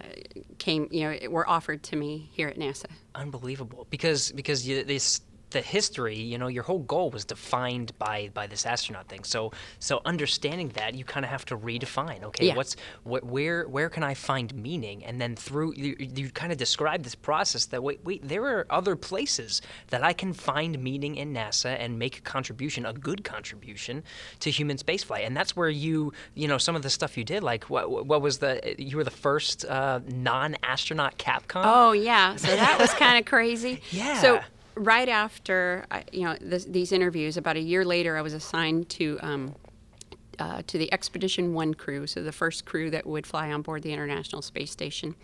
came, you know, were offered to me here at NASA. Unbelievable, because because you, this the history, you know, your whole goal was defined by by this astronaut thing. So so understanding that, you kind of have to redefine. Okay, Yeah. what's what where where can I find meaning? And then through you, you kind of describe this process that wait wait there are other places that I can find meaning in NASA and make a contribution, a good contribution to human spaceflight. And that's where you you know some of the stuff you did, like what what was the you were the first uh, non-astronaut Capcom. Oh yeah, so that was kind of crazy. Yeah. So right after I- you know this, these interviews, about a year later, I was assigned to um, uh, to the Expedition One crew, so the first crew that would fly on board the International Space Station.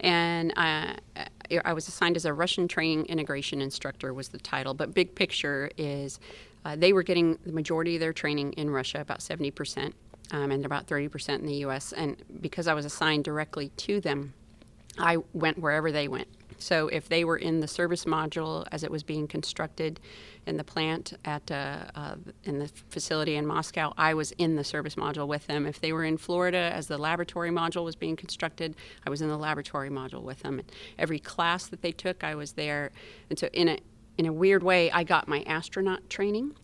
And uh, I was assigned as a Russian training integration instructor was the title, but big picture is uh, they were getting the majority of their training in Russia, about 70 percent, um, and about 30 percent in the U.S. And because I was assigned directly to them, I went wherever they went. So if they were in the service module as it was being constructed in the plant at uh, uh, in the facility in Moscow, I was in the service module with them. If they were in Florida as the laboratory module was being constructed, I was in the laboratory module with them. And every class that they took, I was there. And so in a in a weird way, I got my astronaut training.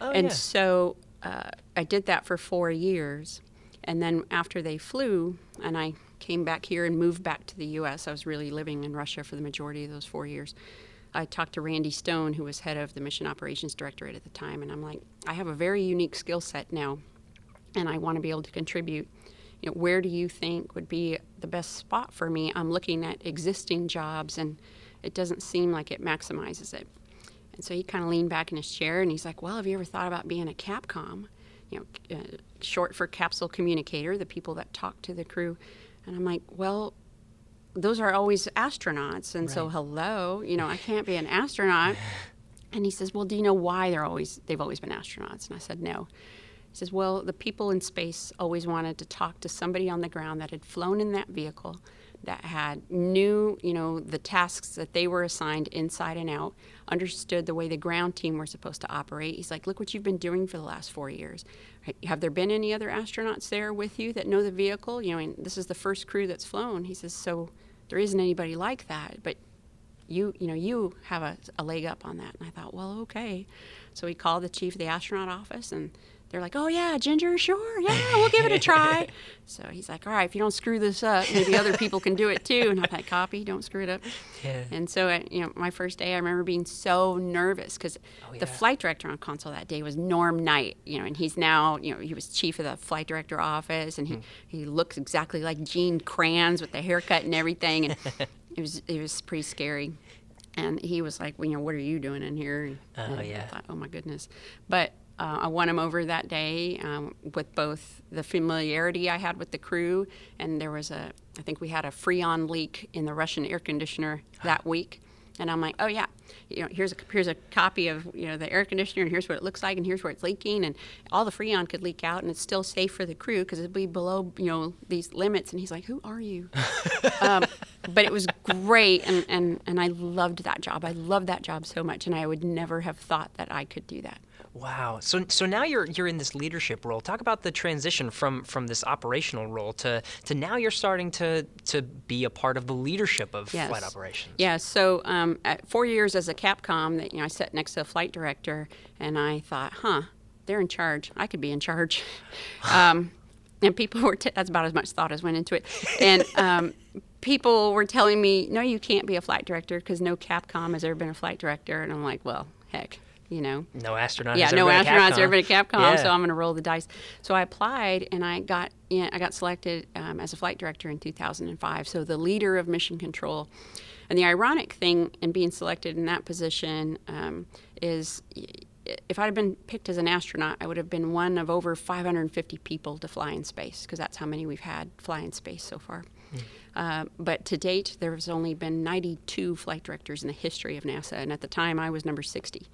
Oh, and yeah. so uh, I did that for four years. And then after they flew, and I came back here and moved back to the U.S., I was really living in Russia for the majority of those four years. I talked to Randy Stone, who was head of the Mission Operations Directorate at the time, and I'm like, I have a very unique skill set now, and I want to be able to contribute. You know, where do you think would be the best spot for me? I'm looking at existing jobs, and it doesn't seem like it maximizes it. And so he kind of leaned back in his chair and he's like, Well, have you ever thought about being a Capcom? You know, uh, short for capsule communicator, the people that talk to the crew. And I'm like, Well, those are always astronauts. And so, hello, you know, I can't be an astronaut. And he says, Well, do you know why they're always, they've always been astronauts? And I said, No. He says, Well, the people in space always wanted to talk to somebody on the ground that had flown in that vehicle, that had knew, you know, the tasks that they were assigned inside and out, understood the way the ground team were supposed to operate. He's like, Look what you've been doing for the last four years. Have there been any other astronauts there with you that know the vehicle? You know, and this is the first crew that's flown. He says, So there isn't anybody like that, but you you know you have a, a leg up on that and i thought well okay so we called the chief of the astronaut office and they're like oh yeah ginger sure yeah we'll give it a try. So he's like all right if you don't screw this up maybe other people can do it too. And i'm like copy don't screw it up. Yeah. and so you know my first day i remember being so nervous because oh, yeah. the flight director on console that day was norm knight you know and he's now you know he was chief of the flight director office and he, hmm. he looks exactly like gene kranz with the haircut and everything and it was it was pretty scary. And he was like well, you know what are you doing in here? And, Oh, and I yeah. thought, oh my goodness. But uh, I won him over that day um, with both the familiarity I had with the crew, and there was a, I think we had a freon leak in the Russian air conditioner that week, And I'm like, oh yeah, you know, here's a here's a copy of you know the air conditioner, and here's what it looks like, and here's where it's leaking, and all the freon could leak out, and it's still safe for the crew because it'd be below you know these limits. And he's like, who are you? um, but it was great, and, and and I loved that job. I loved that job so much, and I would never have thought that I could do that. Wow. So so now you're you're in this leadership role. Talk about the transition from from this operational role to to now you're starting to to be a part of the leadership of Yes. flight operations. Yeah. So um, at four years as a Capcom, that you know, I sat next to a flight director, and I thought, huh, they're in charge. I could be in charge. um, and people were t- that's about as much thought as went into it. And um, people were telling me, no, you can't be a flight director because no Capcom has ever been a flight director. And I'm like, well, heck, you know. No astronaut. Yeah, no astronauts Capcom. ever been at Capcom, Yeah. so I'm going to roll the dice. So I applied, and I got in, I got selected um, as a flight director in 2005. So the leader of mission control. And the ironic thing in being selected in that position um, is, if I'd have been picked as an astronaut, I would have been one of over 550 people to fly in space, because that's how many we've had fly in space so far. Uh, but to date, there's only been 92 flight directors in the history of NASA, and at the time, I was number 60.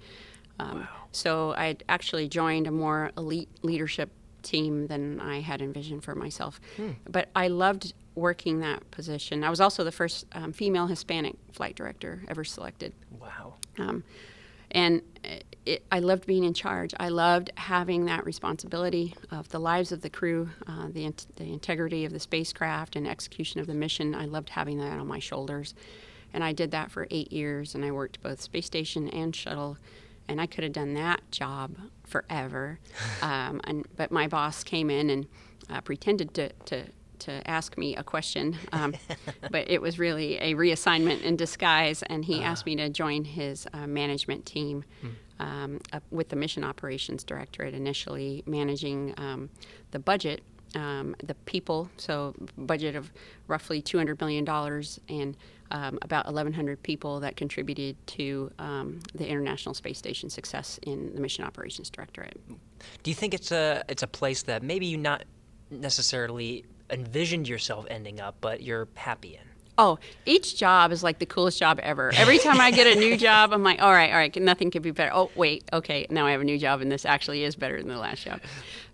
Um, So I actually joined a more elite leadership team than I had envisioned for myself. But I loved working that position. I was also the first um, female Hispanic flight director ever selected. Wow. Um, and it, I loved being in charge. I loved having that responsibility of the lives of the crew, uh, the, int- the integrity of the spacecraft, and execution of the mission. I loved having that on my shoulders. And I did that for eight years, and I worked both space station and shuttle. And I could have done that job forever. um, and, but my boss came in and uh, pretended to, to to ask me a question, um, but it was really a reassignment in disguise. And he asked me to join his uh, management team um, up with the Mission Operations Directorate, initially managing um, the budget, um, the people, so budget of roughly $200 million and um, about 1,100 people that contributed to um, the International Space Station success in the Mission Operations Directorate. Do you think it's a it's a place that maybe you not necessarily envisioned yourself ending up, but you're happy in? Oh, each job is like the coolest job ever. Every time I get a new job, I'm like, all right, all right, nothing could be better. Oh, wait, okay, now I have a new job, and this actually is better than the last job.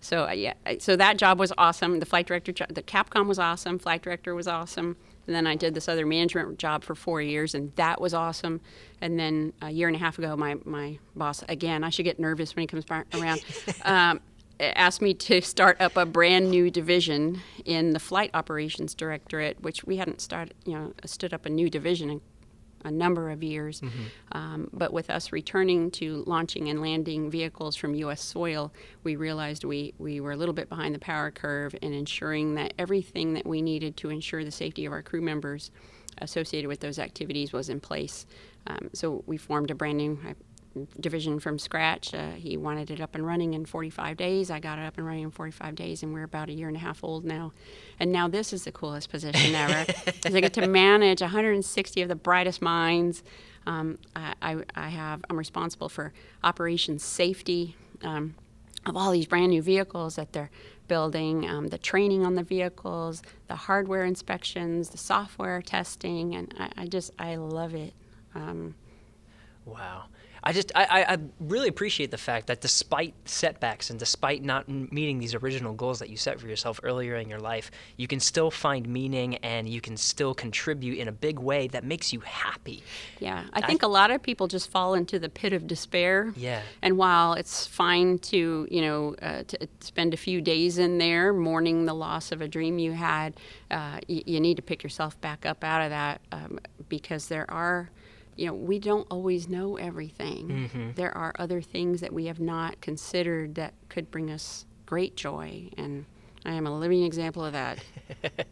So yeah, so that job was awesome. The flight director, the Capcom was awesome. Flight director was awesome. And then I did this other management job for four years, and that was awesome. And then a year and a half ago, my my boss again, I should get nervous when he comes back around. Um, asked me to start up a brand new division in the flight operations directorate, which we hadn't started, you know, stood up a new division in a number of years. Um, but with us returning to launching and landing vehicles from U.S. soil, we realized we, we were a little bit behind the power curve in ensuring that everything that we needed to ensure the safety of our crew members associated with those activities was in place. Um, so we formed a brand new uh, division from scratch. Uh, he wanted it up and running in 45 days. I got it up and running in 45 days, and we're about a year and a half old now. And now this is the coolest position ever. I get to manage 160 of the brightest minds. Um, I, I, I have. I'm responsible for operations safety. Um, of all these brand new vehicles that they're building, um, the training on the vehicles, the hardware inspections, the software testing, and I, I just I love it. Um, Wow. I just I, I, really appreciate the fact that despite setbacks and despite not meeting these original goals that you set for yourself earlier in your life, you can still find meaning and you can still contribute in a big way that makes you happy. Yeah, I think a lot of people just fall into the pit of despair. Yeah. And while it's fine to, you know, uh, to spend a few days in there mourning the loss of a dream you had, uh, y- you need to pick yourself back up out of that um, because there are, you know, we don't always know everything. Mm-hmm. There are other things that we have not considered that could bring us great joy. And I am a living example of that.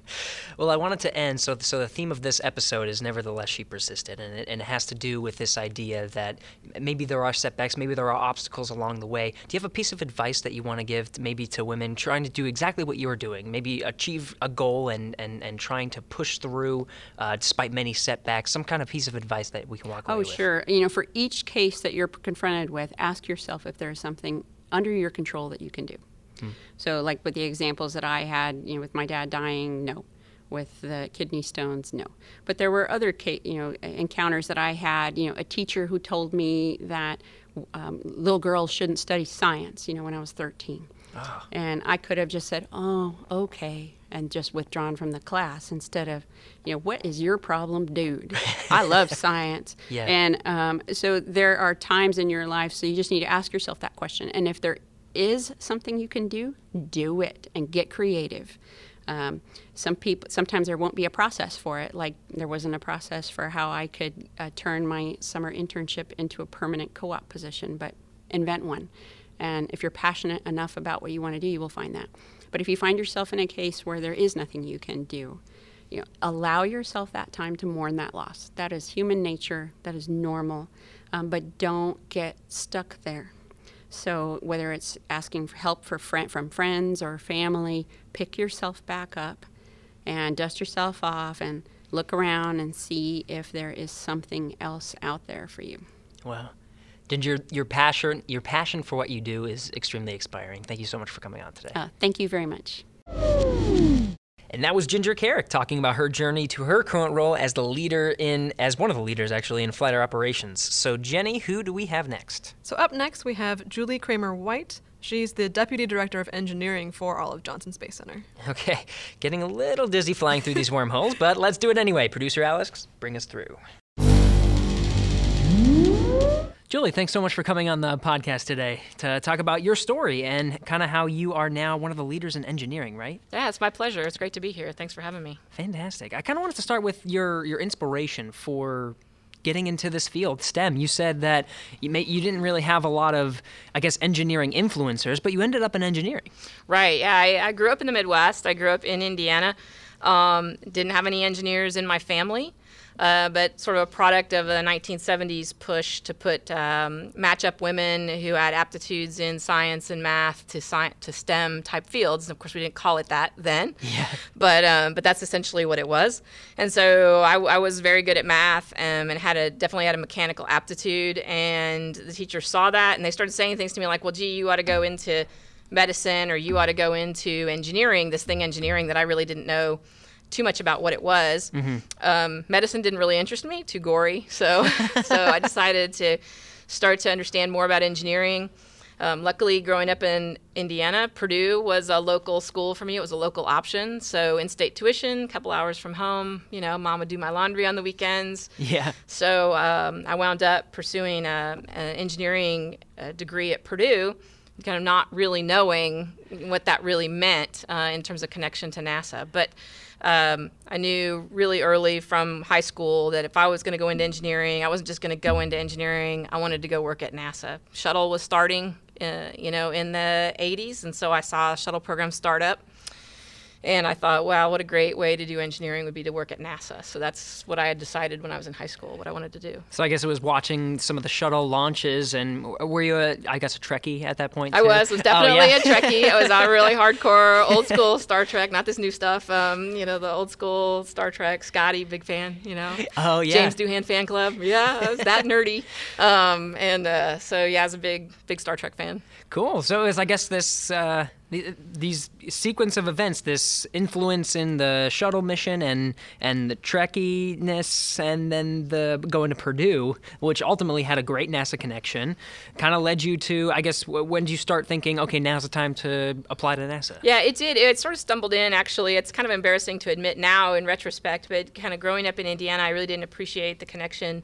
Well, I wanted to end so so the theme of this episode is nevertheless she persisted, and it, and it has to do with this idea that maybe there are setbacks, maybe there are obstacles along the way. Do you have a piece of advice that you want to give to, maybe to women trying to do exactly what you're doing, maybe achieve a goal and and, and trying to push through uh, despite many setbacks? Some kind of piece of advice that we can walk away Oh, with. sure. You know, for each case that you're confronted with, ask yourself if there's something under your control that you can do. So, like with the examples that I had, you know, with my dad dying, no. with the kidney stones, no. But there were other, ca- you know, encounters that I had. You know, a teacher who told me that um, little girls shouldn't study science. You know, when I was 13, and I could have just said, "Oh, okay," and just withdrawn from the class instead of, you know, what is your problem, dude? I love science. Yeah. And um, so there are times in your life, so you just need to ask yourself that question. And if there is something you can do, do it and get creative. Um, some people sometimes there won't be a process for it. Like there wasn't a process for how I could uh, turn my summer internship into a permanent co-op position, but invent one. And if you're passionate enough about what you want to do, you will find that. But if you find yourself in a case where there is nothing you can do, you know, allow yourself that time to mourn that loss. That is human nature. That is normal. Um, but don't get stuck there. So whether it's asking for help for friend, from friends or family, pick yourself back up and dust yourself off and look around and see if there is something else out there for you. Wow. Ginger, your passion, your passion for what you do is extremely inspiring. Thank you so much for coming on today. Uh, thank you very much. And that was Ginger Kerrick talking about her journey to her current role as the leader in, as one of the leaders actually in flight operations. So Jenny, who do we have next? So up next we have Julie Kramer White. She's the Deputy Director of Engineering for all of Johnson Space Center. Okay, getting a little dizzy flying through these wormholes, but let's do it anyway. Producer Alex, bring us through. Julie, thanks so much for coming on the podcast today to talk about your story and kind of how you are now one of the leaders in engineering, right? Yeah, it's my pleasure. It's great to be here. Thanks for having me. Fantastic. I kind of wanted to start with your your inspiration for getting into this field, STEM. You said that you may, you didn't really have a lot of, I guess, engineering influencers, but you ended up in engineering. Right. Yeah, I, I grew up in the Midwest. I grew up in Indiana. Um, didn't have any engineers in my family. Uh, but sort of a product of the 1970s push to put um, match up women who had aptitudes in science and math to sci- to STEM type fields. And of course, we didn't call it that then. Yeah. But um, but that's essentially what it was. And so I, I was very good at math um, and had a definitely had a mechanical aptitude. And the teacher saw that and they started saying things to me like, "Well, gee, you ought to go into medicine or you ought to go into engineering. This thing engineering that I really didn't know." Too much about what it was. Um, medicine didn't really interest me, too gory. So, so I decided to start to understand more about engineering. Um, luckily, growing up in Indiana, Purdue was a local school for me. It was a local option. So, in state tuition, a couple hours from home. You know, mom would do my laundry on the weekends. Yeah. So um, I wound up pursuing a, an engineering uh, degree at Purdue, kind of not really knowing what that really meant uh, in terms of connection to NASA. But um, I knew really early from high school that if I was going to go into engineering, I wasn't just going to go into engineering. I wanted to go work at NASA. Shuttle was starting, uh, you know, in the 80s, and so I saw a shuttle program start up. And I thought, wow, what a great way to do engineering would be to work at NASA. So that's what I had decided when I was in high school, what I wanted to do. So I guess it was watching some of the shuttle launches, and were you, a, I guess, a Trekkie at that point? I too? was, was Oh, definitely yeah. a Trekkie. I was a really hardcore, old school Star Trek, not this new stuff. Um, you know, the old school Star Trek. Scotty, big fan. You know. Oh, yeah. James Doohan fan club. Yeah, I was that nerdy. Um, and uh, so yeah, I was a big, big Star Trek fan. Cool. So is I guess this uh, these sequence of events, this influence in the shuttle mission and and the Trekkiness, and then the going to Purdue, which ultimately had a great NASA connection, kind of led you to I guess when did you start thinking, okay, now's the time to apply to NASA? Yeah, it did. It sort of stumbled in, actually. It's kind of embarrassing to admit now in retrospect, but kind of growing up in Indiana, I really didn't appreciate the connection.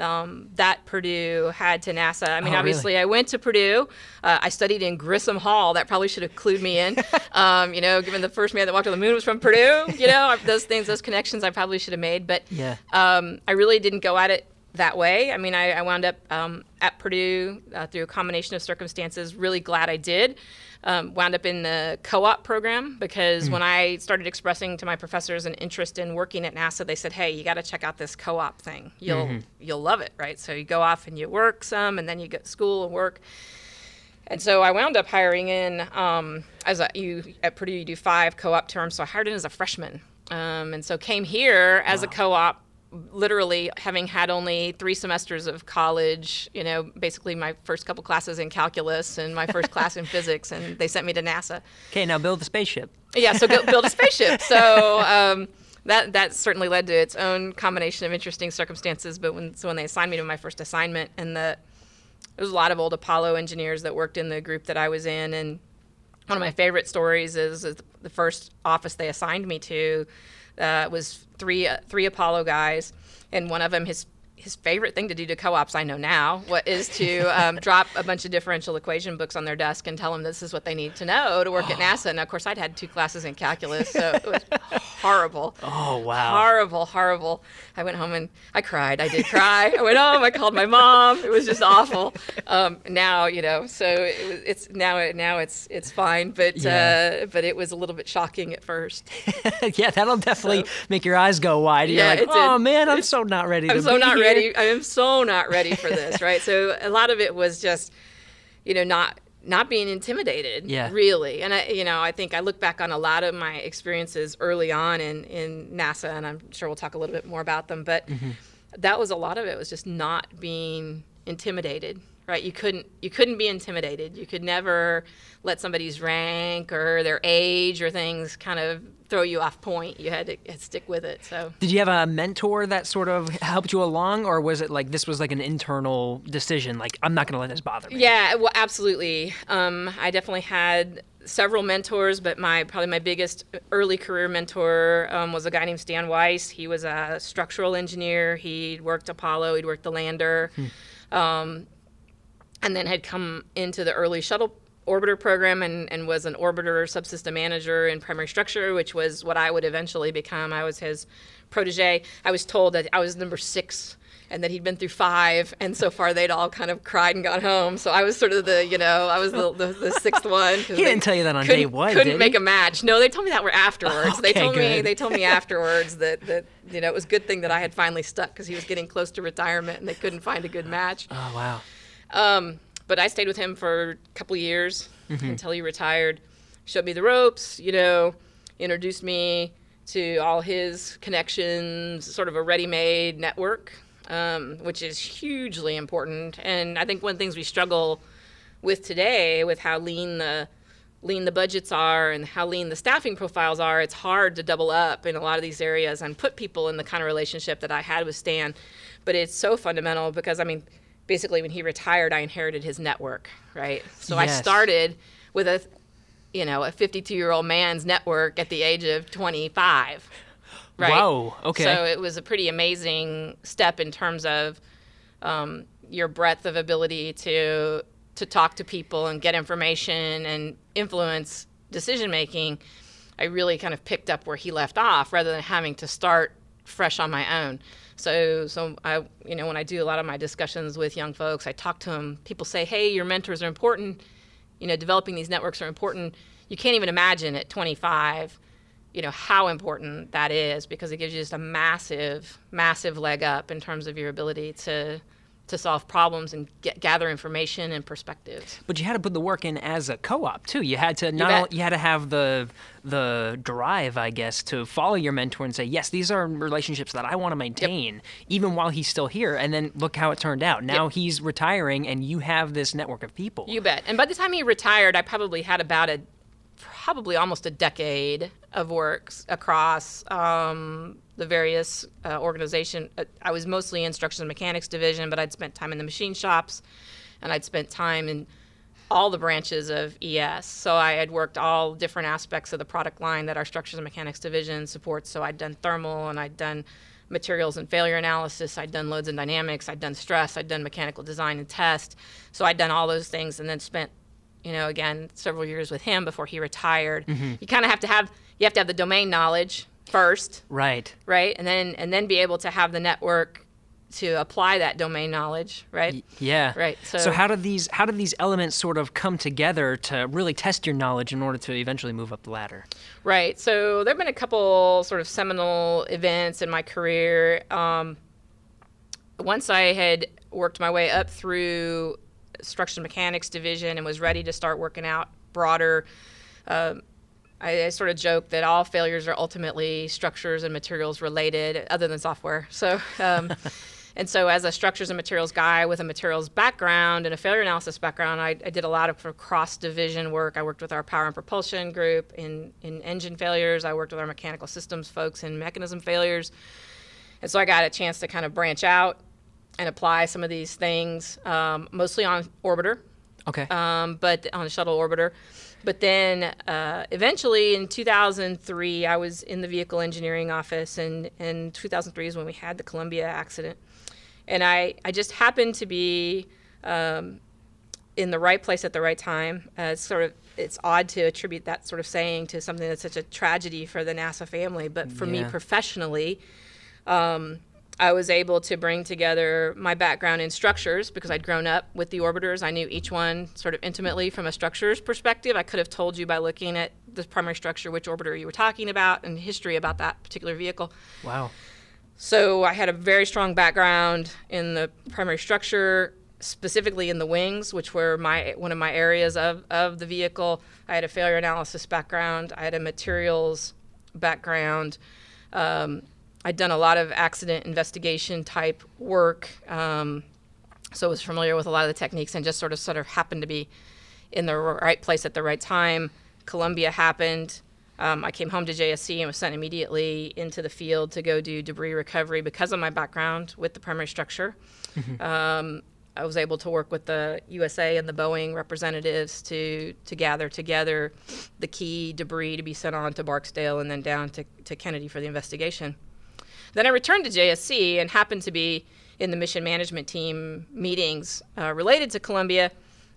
Um, that Purdue had to NASA. I mean, Oh, obviously, really? I went to Purdue. Uh, I studied in Grissom Hall. That probably should have clued me in. um, you know, given the first man that walked on the moon was from Purdue. You know, those things, those connections, I probably should have made. But Yeah. um, I really didn't go at it that way. I mean, I, I wound up um, at Purdue uh, through a combination of circumstances. Really glad I did. Um, wound up in the co-op program because when I started expressing to my professors an interest in working at NASA, they said, "Hey, you got to check out this co-op thing. You'll you'll love it, right?" So you go off and you work some, and then you go to school and work. And so I wound up hiring in um, as a you at Purdue you do five co-op terms, so I hired in as a freshman, um, and so came here as a co-op literally having had only three semesters of college, you know, basically my first couple classes in calculus and my first class in physics, and they sent me to NASA. Okay, now build the spaceship. Yeah, so go, build a spaceship. So um, that that certainly led to its own combination of interesting circumstances. But when so when they assigned me to my first assignment, and the there was a lot of old Apollo engineers that worked in the group that I was in, and one of my favorite stories is, is the first office they assigned me to uh, was three uh, three Apollo guys, and one of them his his favorite thing to do to co-ops I know now what is to um, drop a bunch of differential equation books on their desk and tell them this is what they need to know to work at NASA. And of course, I'd had two classes in calculus, so it was horrible. Oh wow. Horrible, horrible. I went home and I cried. I did cry. I went home. I called my mom. It was just awful. Um, now, you know, so it it's now now it's it's fine, but Yeah. uh, but it was a little bit shocking at first. yeah, that'll definitely make your eyes go wide. You're Yeah, like, it did. oh man, I'm so not ready. I'm to so be not here." Ready. I am so not ready for this, right? So a lot of it was just, you know, not not being intimidated, Yeah. really. And I, you know, I think I look back on a lot of my experiences early on in in NASA, and I'm sure we'll talk a little bit more about them. But Mm-hmm. that was a lot of it was just not being intimidated, right? You couldn't you couldn't be intimidated. You could never let somebody's rank or their age or things kind of throw you off point. You had to stick with it. So. Did you have a mentor that sort of helped you along, or was it like this was like an internal decision? Like, I'm not going to let this bother me. Yeah, well, absolutely. Um, I definitely had several mentors, but my probably my biggest early career mentor um, was a guy named Stan Weiss. He was a structural engineer. He'd worked Apollo. He'd worked the lander, um, and then had come into the early shuttle orbiter program and, and was an orbiter subsystem manager in primary structure, which was what I would eventually become. I was his protege. I was told that I was number six and that he'd been through five, and so far they'd all kind of cried and gone home. So I was sort of the, you know, I was the, the, the sixth one. He didn't tell you that on day one, Couldn't did make he? a match. No, they told me that were afterwards. they Okay, told me they told me afterwards that that you know it was a good thing that I had finally stuck because he was getting close to retirement and they couldn't find a good match. Oh wow. Um, but I stayed with him for a couple of years Mm-hmm. until he retired. Showed me the ropes, you know, introduced me to all his connections, sort of a ready-made network, um, which is hugely important. And I think one of the things we struggle with today, with how lean the lean the budgets are and how lean the staffing profiles are, it's hard to double up in a lot of these areas and put people in the kind of relationship that I had with Stan. But it's so fundamental because I mean, basically when he retired, I inherited his network, right? So I started with a you know, a 52 year old man's network at the age of 25. Right. Whoa, okay. So it was a pretty amazing step in terms of um, your breadth of ability to to talk to people and get information and influence decision making. I really kind of picked up where he left off rather than having to start fresh on my own. So, so I, you know, when I do a lot of my discussions with young folks, I talk to them. People say, "Hey, your mentors are important. You know, developing these networks are important." You can't even imagine at 25 you know how important that is because it gives you just a massive massive leg up in terms of your ability to to solve problems and get, gather information and perspectives But you had to put the work in as a co-op too. You had to not bet. only, you had to have the the drive, I guess, to follow your mentor and say, yes, these are relationships that I want to maintain, even while he's still here. And then look how it turned out. Now Yep. he's retiring, and you have this network of people. you bet and by the time he retired i probably had about a probably almost a decade of works across um, the various uh, organization Uh, i was mostly in structures and mechanics division but i'd spent time in the machine shops and i'd spent time in all the branches of ES. So I had worked all different aspects of the product line that our structures and mechanics division supports. So I'd done thermal and I'd done materials and failure analysis. I'd done loads and dynamics. I'd done stress. I'd done mechanical design and test. So I'd done all those things and then spent, you know, again, several years with him before he retired. You kind of have to have you have to have the domain knowledge first, right. right? And then and then be able to have the network to apply that domain knowledge, right? Yeah. Right, So, so- how did these how did these elements sort of come together to really test your knowledge in order to eventually move up the ladder? Right. So there have been a couple sort of seminal events in my career. Um, once I had worked my way up through structural mechanics division and was ready to start working out broader uh, I, I sort of joke that all failures are ultimately structures and materials related, other than software. So, um, and so as a structures and materials guy with a materials background and a failure analysis background, I, I did a lot of cross division work. I worked with our power and propulsion group in, in engine failures. I worked with our mechanical systems folks in mechanism failures. And so I got a chance to kind of branch out and apply some of these things, um, mostly on orbiter, Okay. um, but on a shuttle orbiter. But then uh, eventually in 2003, I was in the vehicle engineering office, and, and 2003 is when we had the Columbia accident. And I, I just happened to be um, in the right place at the right time. Uh, it's sort of it's odd to attribute that sort of saying to something that's such a tragedy for the NASA family, but for me professionally, um, I was able to bring together my background in structures because I'd grown up with the orbiters. I knew each one sort of intimately from a structures perspective. I could have told you by looking at the primary structure which orbiter you were talking about and history about that particular vehicle. wow. So I had a very strong background in the primary structure, specifically in the wings, which were my one of my areas of, of the vehicle. I had a failure analysis background. I had a materials background. Um, I'd done a lot of accident investigation type work, um, so I was familiar with a lot of the techniques and just sort of sort of happened to be in the right place at the right time. Columbia happened. Um, I came home to JSC and was sent immediately into the field to go do debris recovery because of my background with the primary structure. Um, I was able to work with the USA and the Boeing representatives to to gather together the key debris to be sent on to Barksdale and then down to, to Kennedy for the investigation. Then I returned to JSC and happened to be in the mission management team meetings uh, related to Columbia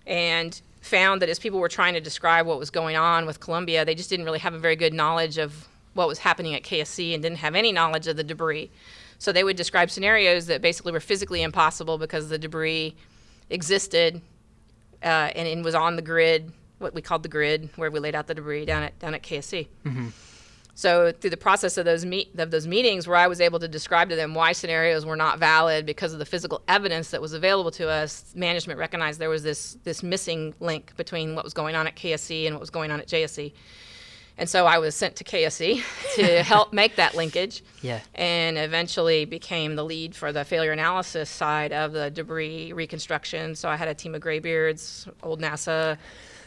and found that as people were trying to describe what was going on with Columbia, they just didn't really have a very good knowledge of what was happening at KSC and didn't have any knowledge of the debris. So they would describe scenarios that basically were physically impossible because the debris existed uh, and, and was on the grid, what we called the grid, where we laid out the debris down at down at KSC. So through the process of those meet of those meetings, where I was able to describe to them why scenarios were not valid because of the physical evidence that was available to us, management recognized there was this this missing link between what was going on at KSC and what was going on at JSC. And so I was sent to KSC to help make that linkage. Yeah. And eventually became the lead for the failure analysis side of the debris reconstruction. So I had a team of graybeards, old NASA,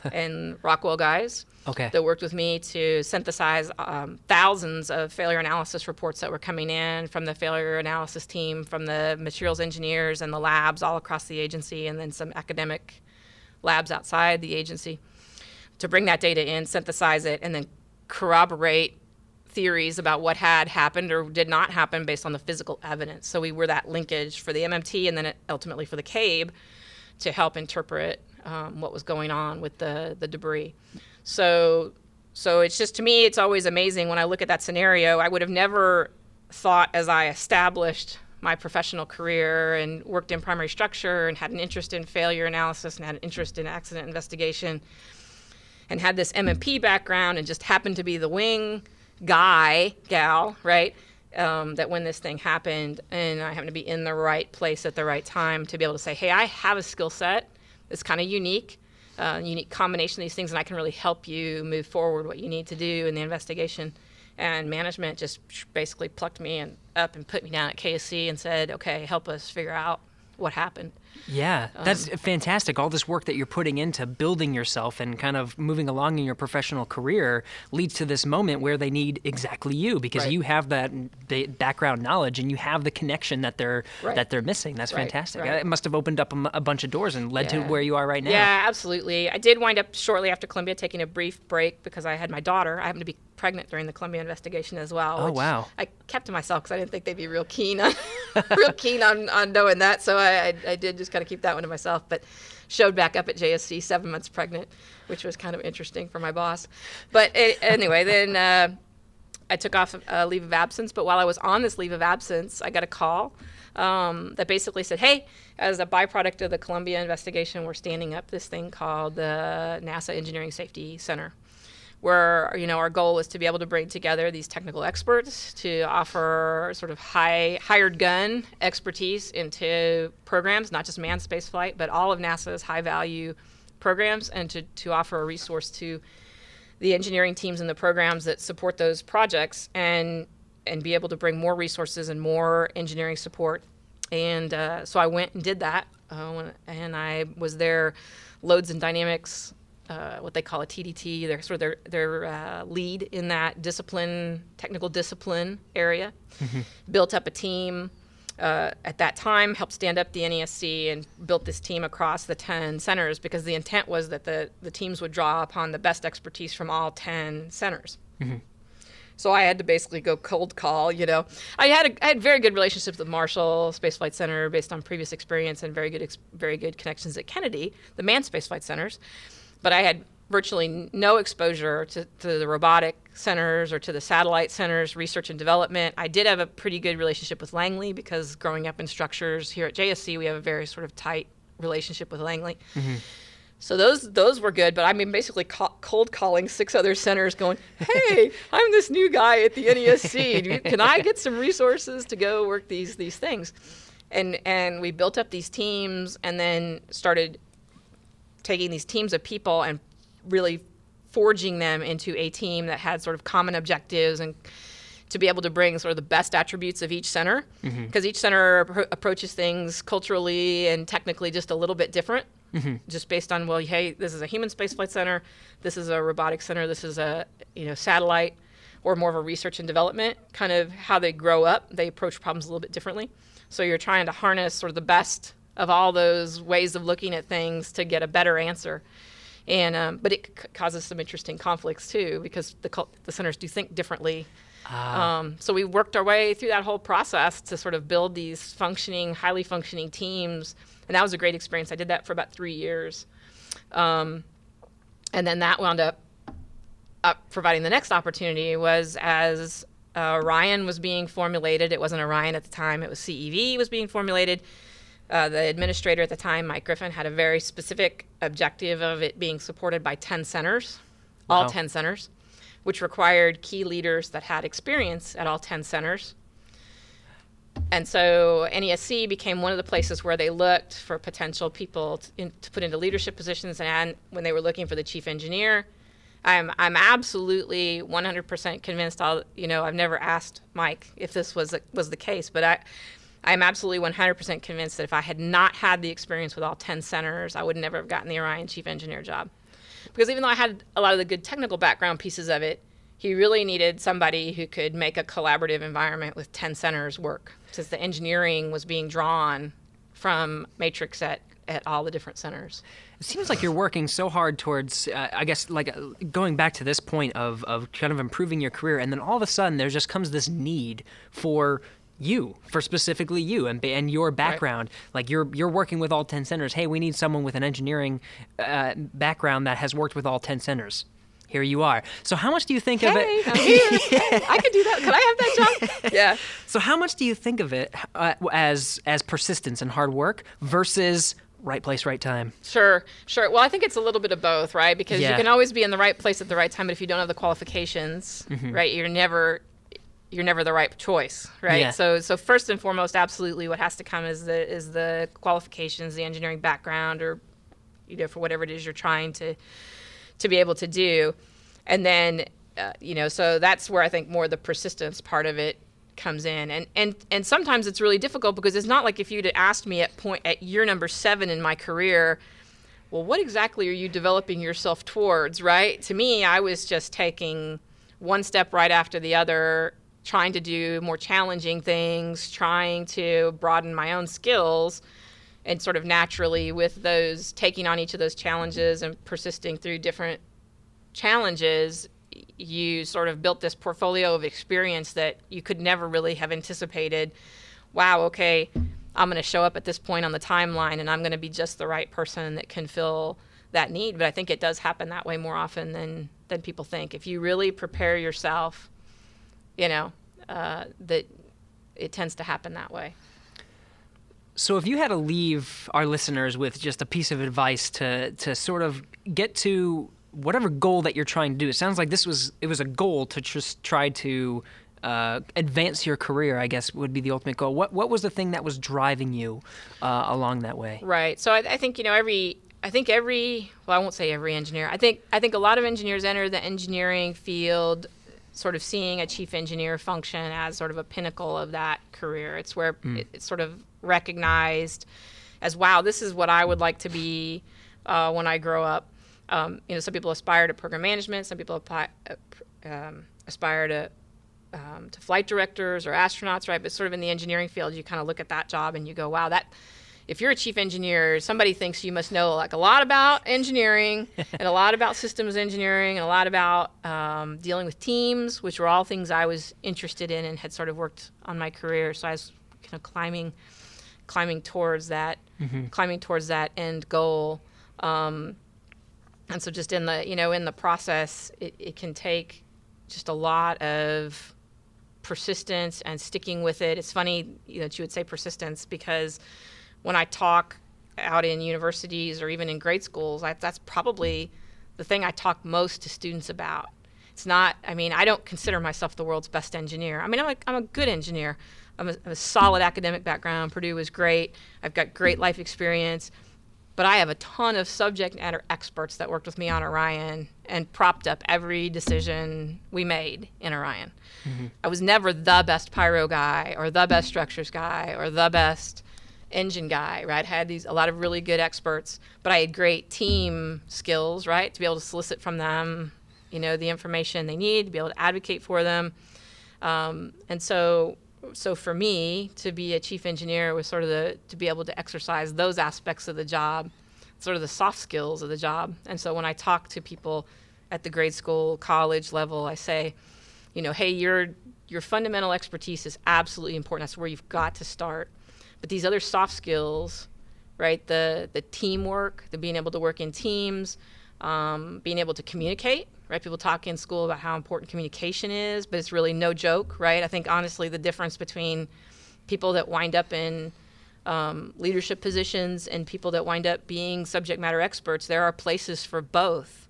and Rockwell guys Okay. that worked with me to synthesize um, thousands of failure analysis reports that were coming in from the failure analysis team, from the materials engineers and the labs all across the agency, and then some academic labs outside the agency to bring that data in, synthesize it, and then corroborate theories about what had happened or did not happen based on the physical evidence. So we were that linkage for the MMT and then ultimately for the CAIB to help interpret um, what was going on with the, the debris. So, so it's just to me, it's always amazing when I look at that scenario. I would have never thought as I established my professional career and worked in primary structure and had an interest in failure analysis and had an interest in accident investigation and had this MMP background and just happened to be the wing guy, gal, right? Um, that when this thing happened, and I happened to be in the right place at the right time to be able to say, hey, I have a skill set that's kind of unique, uh, unique combination of these things, and I can really help you move forward what you need to do in the investigation. And management just basically plucked me and up and put me down at KSC and said, okay, help us figure out what happened. Yeah, that's Um, fantastic. All this work that you're putting into building yourself and kind of moving along in your professional career leads to this moment where they need exactly you because Right. you have that background knowledge and you have the connection that they're Right. that they're missing. That's Right, fantastic. It must have opened up a bunch of doors and led to where you are right now. Yeah, absolutely. I did wind up shortly after Columbia taking a brief break because I had my daughter. I happened to be pregnant during the Columbia investigation as well. Oh, wow. I kept to myself because I didn't think they'd be real keen on real keen on, on knowing that. So I, I, I did just kind of keep that one to myself. But showed back up at JSC seven months pregnant, which was kind of interesting for my boss. But a- anyway, then. Uh, I took off a leave of absence, but while I was on this leave of absence, I got a call um, that basically said, "Hey, as a byproduct of the Columbia investigation, we're standing up this thing called the NASA Engineering Safety Center." Where you know our goal is to be able to bring together these technical experts to offer sort of high hired gun expertise into programs, not just manned space flight, but all of NASA's high value programs, and to, to offer a resource to the engineering teams and the programs that support those projects and and be able to bring more resources and more engineering support. And uh, so I went and did that, uh, and I was there, loads and dynamics, uh, what they call a TDT. They're sort of their their uh, lead in that discipline, technical discipline area. Built up a team. Uh, at that time, helped stand up the NESC and built this team across the 10 centers because the intent was that the, the teams would draw upon the best expertise from all 10 centers. So I had to basically go cold call. You know, I had a, I had very good relationships with Marshall Space Flight Center based on previous experience and very good ex- very good connections at Kennedy, the manned space flight centers. But I had virtually no exposure to, to the robotic centers or to the satellite centers, research and development. I did have a pretty good relationship with Langley because growing up in structures here at JSC, we have a very sort of tight relationship with Langley. Mm-hmm. So those those were good, but I mean basically ca- cold calling six other centers, going, "Hey, I'm this new guy at the NESC. Can I get some resources to go work these these things?" And and we built up these teams, and then started taking these teams of people and really forging them into a team that had sort of common objectives and to be able to bring sort of the best attributes of each center. Mm-hmm. Because each center appro- approaches things culturally and technically just a little bit different mm-hmm. just based on well hey this is a human spaceflight center this is a robotic center this is a you know satellite or more of a research and development kind of how they grow up they approach problems a little bit differently. So you're trying to harness sort of the best of all those ways of looking at things to get a better answer and um, but it c- causes some interesting conflicts too because the cul- the centers do think differently. Um, so we worked our way through that whole process to sort of build these functioning, highly functioning teams, and that was a great experience. I did that for about three years, um, and then that wound up up providing the next opportunity was as uh, Orion was being formulated. It wasn't Orion at the time; it was CEV was being formulated. Uh, the administrator at the time, Mike Griffin, had a very specific objective of it being supported by 10 centers, all 10 centers, which required key leaders that had experience at all 10 centers. And so NESC became one of the places where they looked for potential people to, in, to put into leadership positions. And when they were looking for the chief engineer, I'm I'm absolutely 100% convinced. I'll you know I've never asked Mike if this was was the case, but I I'm absolutely 100% convinced that if I had not had the experience with all 10 centers, I would never have gotten the Orion chief engineer job. Because even though I had a lot of the good technical background pieces of it, he really needed somebody who could make a collaborative environment with 10 centers work. Since the engineering was being drawn from Matrix at, at all the different centers. It seems like you're working so hard towards, uh, I guess, like uh, going back to this point of, of kind of improving your career, and then all of a sudden there just comes this need for you, for specifically you and and your background. Like you're you're working with all ten centers. Hey, we need someone with an engineering uh, background that has worked with all ten centers. Here you are. So how much do you think of it? I'm here. Hey, I could do that. Could I have that job? Yeah. So how much do you think of it uh, as as persistence and hard work versus right place, right time? Sure, sure. Well, I think it's a little bit of both, right? Because Yeah. you can always be in the right place at the right time, but if you don't have the qualifications, Mm-hmm. right, you're never you're never the right choice, right? Yeah. So so first and foremost, absolutely what has to come is the is the qualifications, the engineering background or you know, for whatever it is you're trying to to be able to do. And then uh, you know, so that's where I think more the persistence part of it comes in. And and and sometimes it's really difficult because it's not like if you'd asked me at point at year number 7 in my career, well, what exactly are you developing yourself towards, right? To me, I was just taking one step right after the other, trying to do more challenging things, trying to broaden my own skills, and sort of naturally with those taking on each of those challenges and persisting through different challenges, you sort of built this portfolio of experience that you could never really have anticipated. Wow, okay, I'm going to show up at this point on the timeline and I'm going to be just the right person that can fill that need. But I think it does happen that way more often than, than people think. If you really prepare yourself, you know, uh, that it tends to happen that way. So, if you had to leave our listeners with just a piece of advice to to sort of get to whatever goal that you're trying to do, it sounds like this was it was a goal to just try to uh, advance your career. I guess would be the ultimate goal. What what was the thing that was driving you uh, along that way? Right. So I, I think you know every I think every well, I won't say every engineer. I think I think a lot of engineers enter the engineering field sort of seeing a chief engineer function as sort of a pinnacle of that career. It's where it, it's sort of recognized as wow, this is what I would like to be uh, when I grow up. Um, you know, some people aspire to program management. Some people apply, uh, um, aspire to um, to flight directors or astronauts, right? But sort of in the engineering field, you kind of look at that job and you go, wow, that. If you're a chief engineer, somebody thinks you must know like a lot about engineering and a lot about systems engineering and a lot about um, dealing with teams, which were all things I was interested in and had sort of worked on my career. So I was kind of climbing, climbing towards that, climbing towards that end goal. Um, and so just in the you know in the process it, it can take just a lot of persistence and sticking with it it's funny you know, that you would say persistence because when i talk out in universities or even in grade schools I, that's probably the thing i talk most to students about. It's not i mean i don't consider myself the world's best engineer. I mean i'm a, I'm a good engineer. I'm a, I'm a solid academic background. Purdue was great. I've got great life experience but I have a ton of subject matter experts that worked with me on Orion and propped up every decision we made in Orion. Mm-hmm. I was never the best pyro guy or the best structures guy or the best engine guy, right? I had these a lot of really good experts, but I had great team skills, right? To be able to solicit from them, you know, the information they need, to be able to advocate for them. Um, and so so for me to be a chief engineer was sort of the to be able to exercise those aspects of the job sort of the soft skills of the job and so when i talk to people at the grade school college level i say you know hey your your fundamental expertise is absolutely important that's where you've got to start but these other soft skills right the the teamwork the being able to work in teams um, being able to communicate right? People talk in school about how important communication is but it's really no joke right? I think honestly the difference between people that wind up in um, leadership positions and people that wind up being subject matter experts there are places for both.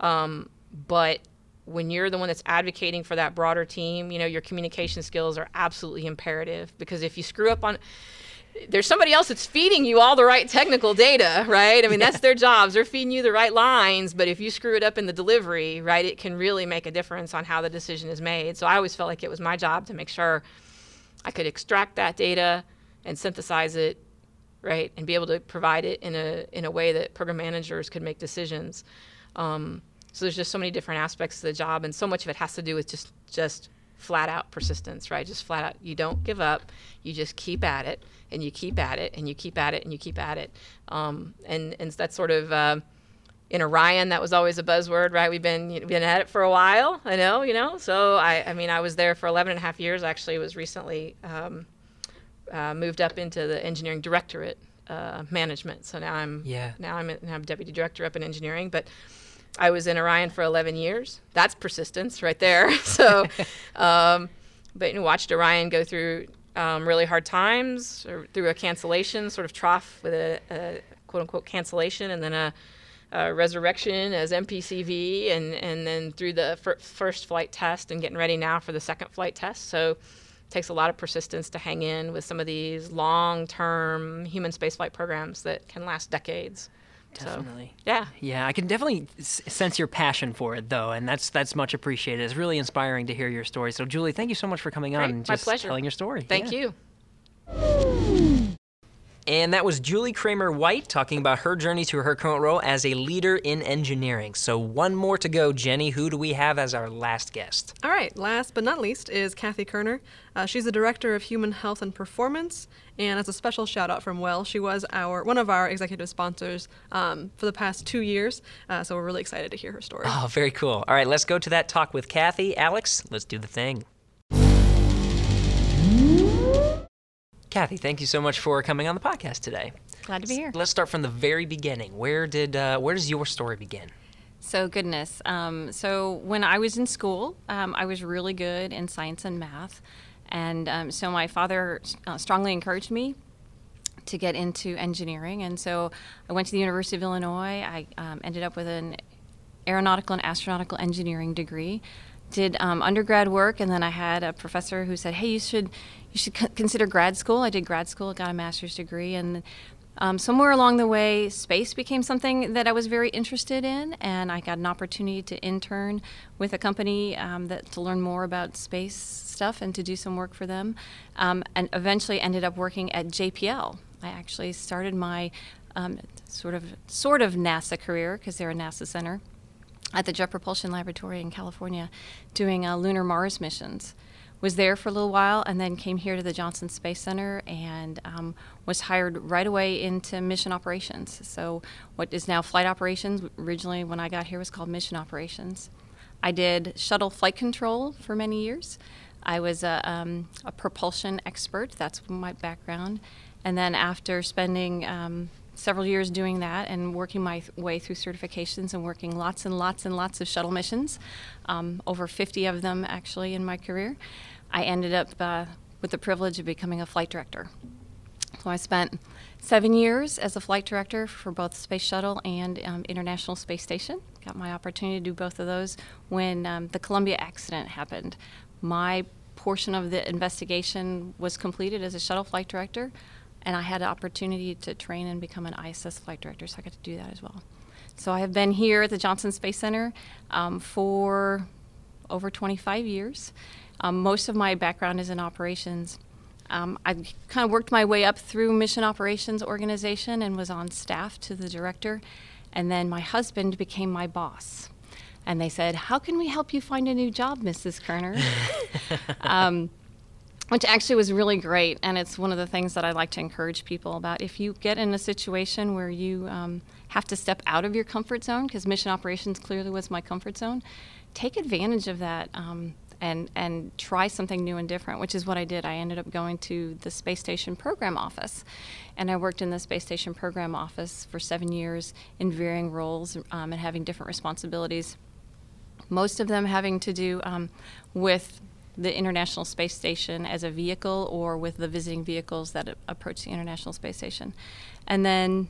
Um, but when you're the one that's advocating for that broader team you know your communication skills are absolutely imperative because if you screw up on there's somebody else that's feeding you all the right technical data, right? I mean, that's their jobs. They're feeding you the right lines, but if you screw it up in the delivery, right, it can really make a difference on how the decision is made. So I always felt like it was my job to make sure I could extract that data and synthesize it, right, and be able to provide it in a in a way that program managers could make decisions. Um, so there's just so many different aspects to the job, and so much of it has to do with just just flat out persistence, right? Just flat out, you don't give up. You just keep at it, and you keep at it, and you keep at it, and you keep at it. Um, and and that's sort of uh, in Orion. That was always a buzzword, right? We've been you know, been at it for a while. I know, you know. So I, I mean, I was there for 11 and a half years. Actually, was recently um, uh, moved up into the engineering directorate uh, management. So now I'm Yeah. now I'm, now I'm deputy director up in engineering, but. I was in Orion for 11 years. That's persistence right there. so, um, but you know, watched Orion go through um, really hard times or through a cancellation, sort of trough with a, a quote unquote cancellation, and then a, a resurrection as MPCV, and, and then through the fir- first flight test and getting ready now for the second flight test. So, it takes a lot of persistence to hang in with some of these long term human spaceflight programs that can last decades. So, Definitely. yeah. Yeah, I can definitely s- sense your passion for it, though, and that's that's much appreciated. It's really inspiring to hear your story. So, Julie, thank you so much for coming on Great, and my just pleasure. telling your story. Thank Yeah. you. And that was Julie Kramer White talking about her journey to her current role as a leader in engineering. So, one more to go, Jenny. Who do we have as our last guest? All right, last but not least is Kathy Koerner. Uh, she's the director of Human Health and Performance, and as a special shout out from Well, she was our one of our executive sponsors um, for the past two years. Uh, so we're really excited to hear her story. Oh, very cool. All right, let's go to that talk with Kathy. Alex, let's do the thing. Kathy, thank you so much for coming on the podcast today. Glad to be here. Let's start from the very beginning. Where did uh, where does your story begin? So, goodness. Um, so, when I was in school, um, I was really good in science and math. And um, so, my father uh, strongly encouraged me to get into engineering. And so, I went to the University of Illinois. I um, ended up with an aeronautical and astronautical engineering degree. Did um, undergrad work, and then I had a professor who said, "Hey, you should you should consider grad school." I did grad school, got a master's degree, and Um, somewhere along the way, space became something that I was very interested in, and I got an opportunity to intern with a company um, that to learn more about space stuff and to do some work for them, um, and eventually ended up working at JPL. I actually started my um, sort of sort of NASA career because they're a NASA center at the Jet Propulsion Laboratory in California, doing uh, lunar Mars missions was there for a little while and then came here to the Johnson Space Center and um, was hired right away into mission operations. So, what is now flight operations, originally when I got here was called mission operations. I did shuttle flight control for many years. I was a, um, a propulsion expert, that's my background. And then, after spending um, several years doing that and working my th- way through certifications and working lots and lots and lots of shuttle missions, um, over 50 of them actually in my career. I ended up uh, with the privilege of becoming a flight director. So I spent seven years as a flight director for both Space Shuttle and um, International Space Station. Got my opportunity to do both of those when um, the Columbia accident happened. My portion of the investigation was completed as a shuttle flight director and I had an opportunity to train and become an ISS flight director, so I got to do that as well. So I have been here at the Johnson Space Center um, for over 25 years. Um, most of my background is in operations. Um, I kind of worked my way up through mission operations organization and was on staff to the director, and then my husband became my boss. And they said, "How can we help you find a new job, Mrs. Koerner?" which actually was really great. And it's one of the things that I like to encourage people about. If you get in a situation where you um, have to step out of your comfort zone, because mission operations clearly was my comfort zone, take advantage of that. Um, and, and try something new and different, which is what I did. I ended up going to the Space Station Program Office, and I worked in the Space Station Program Office for seven years in varying roles um, and having different responsibilities. Most of them having to do um, with the International Space Station as a vehicle or with the visiting vehicles that approach the International Space Station. And then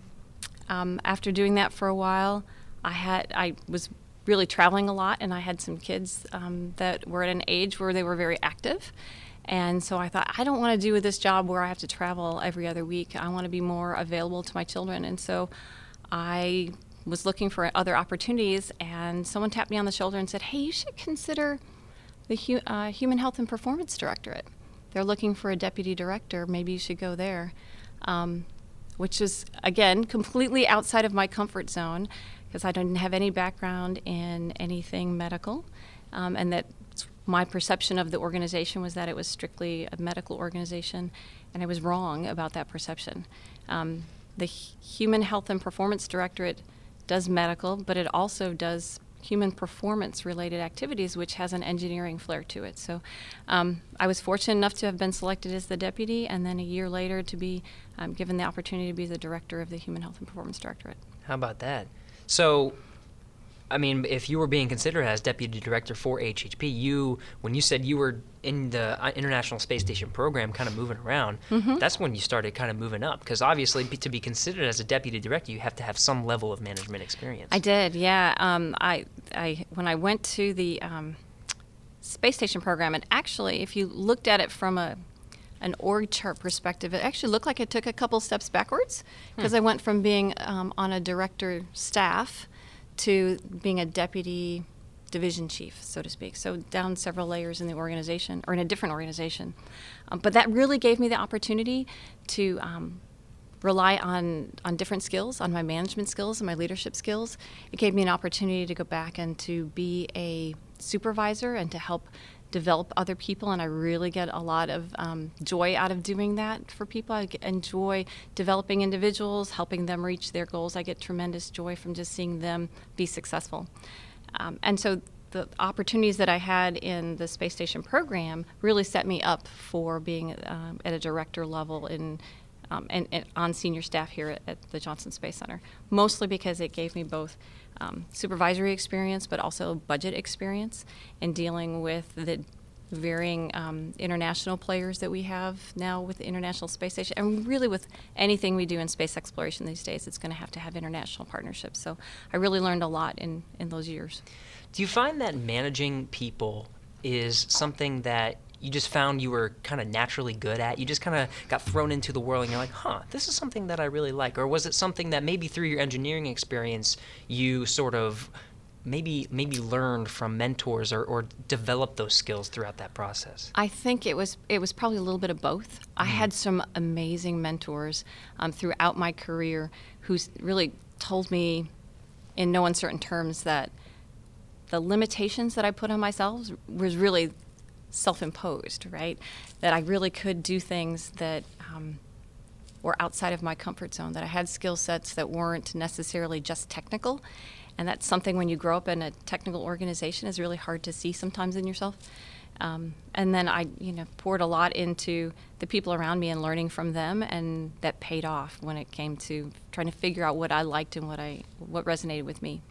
um, after doing that for a while, I had I was really traveling a lot, and I had some kids um, that were at an age where they were very active. And so I thought, I don't want to do this job where I have to travel every other week. I want to be more available to my children. And so I was looking for other opportunities, and someone tapped me on the shoulder and said, Hey, you should consider the Hu- uh, Human Health and Performance Directorate. They're looking for a deputy director. Maybe you should go there. Um, which is, again, completely outside of my comfort zone because I didn't have any background in anything medical. Um, and that my perception of the organization was that it was strictly a medical organization, and I was wrong about that perception. Um, the H- Human Health and Performance Directorate does medical, but it also does human performance related activities, which has an engineering flair to it. So um, I was fortunate enough to have been selected as the deputy, and then a year later to be um, given the opportunity to be the director of the Human Health and Performance Directorate. How about that? So, I mean, if you were being considered as deputy director for HHP, you when you said you were in the uh, International Space Station program, kind of moving around, Mm-hmm. that's when you started kind of moving up. Because obviously, to be considered as a deputy director, you have to have some level of management experience. I did, yeah. Um, I, I, when I went to the um, space station program, and actually, if you looked at it from a an org chart perspective, it actually looked like it took a couple steps backwards because I went from being um, on a director staff to being a deputy division chief, so to speak. So down several layers in the organization or in a different organization. Um, but that really gave me the opportunity to um, rely on on different skills, on my management skills and my leadership skills. It gave me an opportunity to go back and to be a supervisor and to help develop other people and i really get a lot of um, joy out of doing that for people I enjoy developing individuals helping them reach their goals i get tremendous joy from just seeing them be successful um, and so the opportunities that I had in the space station program really set me up for being um, at a director level in um, and, and on senior staff here at, at the Johnson Space Center. Mostly because it gave me both um, supervisory experience, but also budget experience in dealing with the varying um, international players that we have now with the International Space Station, and really with anything we do in space exploration these days, it's going to have to have international partnerships. So I really learned a lot in, in those years. Do you find that managing people is something that you just found you were kind of naturally good at? You just kind of got thrown into the world and you're like, huh, this is something that I really like. Or was it something that maybe through your engineering experience you sort of maybe maybe learned from mentors or, or developed those skills throughout that process? I think it was it was probably a little bit of both. I had some amazing mentors um, throughout my career who really told me, in no uncertain terms, that the limitations that I put on myself was really self-imposed. Right, that I really could do things that. Um, were outside of my comfort zone, that I had skill sets that weren't necessarily just technical. And that's something when you grow up in a technical organization is really hard to see sometimes in yourself. Um, and then I, you know, poured a lot into the people around me and learning from them, and that paid off when it came to trying to figure out what I liked and what I what resonated with me.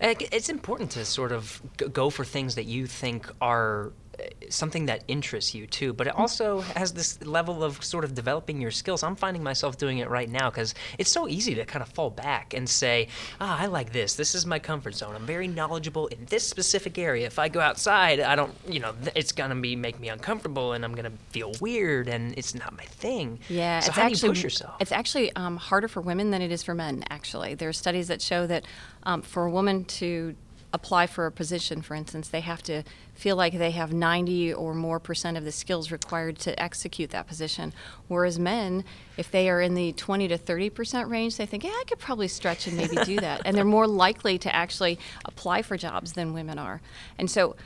It's important to sort of go for things that you think are something that interests you too, but it also has this level of sort of developing your skills. I'm finding myself doing it right now because it's so easy to kind of fall back and say, ah, I like this. This is my comfort zone. I'm very knowledgeable in this specific area. If I go outside, I don't, you know, it's gonna be make me uncomfortable and I'm gonna feel weird and it's not my thing. Yeah, So it's how actually do you push yourself? it's actually um, harder for women than it is for men. Actually, there are studies that show that um, for a woman to apply for a position, for instance, they have to feel like they have 90 or more percent of the skills required to execute that position. Whereas men, if they are in the 20 to 30 percent range, they think, yeah, I could probably stretch and maybe do that, and they're more likely to actually apply for jobs than women are. And so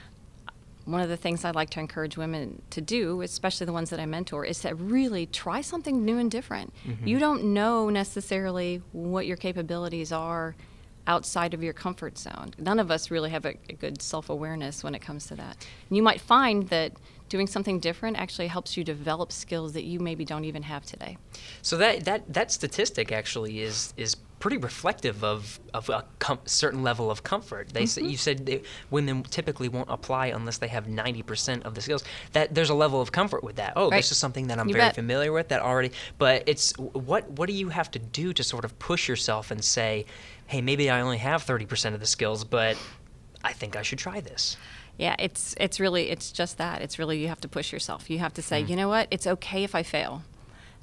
one of the things I like to encourage women to do, especially the ones that I mentor, is to really try something new and different. Mm-hmm. You don't know necessarily what your capabilities are outside of your comfort zone. None of us really have a, a good self awareness when it comes to that. And you might find that doing something different actually helps you develop skills that you maybe don't even have today. So that that that statistic actually is is pretty reflective of of a com- certain level of comfort. They say, mm-hmm. you said that women typically won't apply unless they have 90% of the skills. That there's a level of comfort with that. Oh, Right. this is something that I'm You very bet. familiar with that already. But it's what what do you have to do to sort of push yourself and say, "Hey, maybe I only have 30% of the skills, but I think I should try this." Yeah, it's it's really it's just that. It's really you have to push yourself. You have to say, mm. you know what, it's okay if I fail,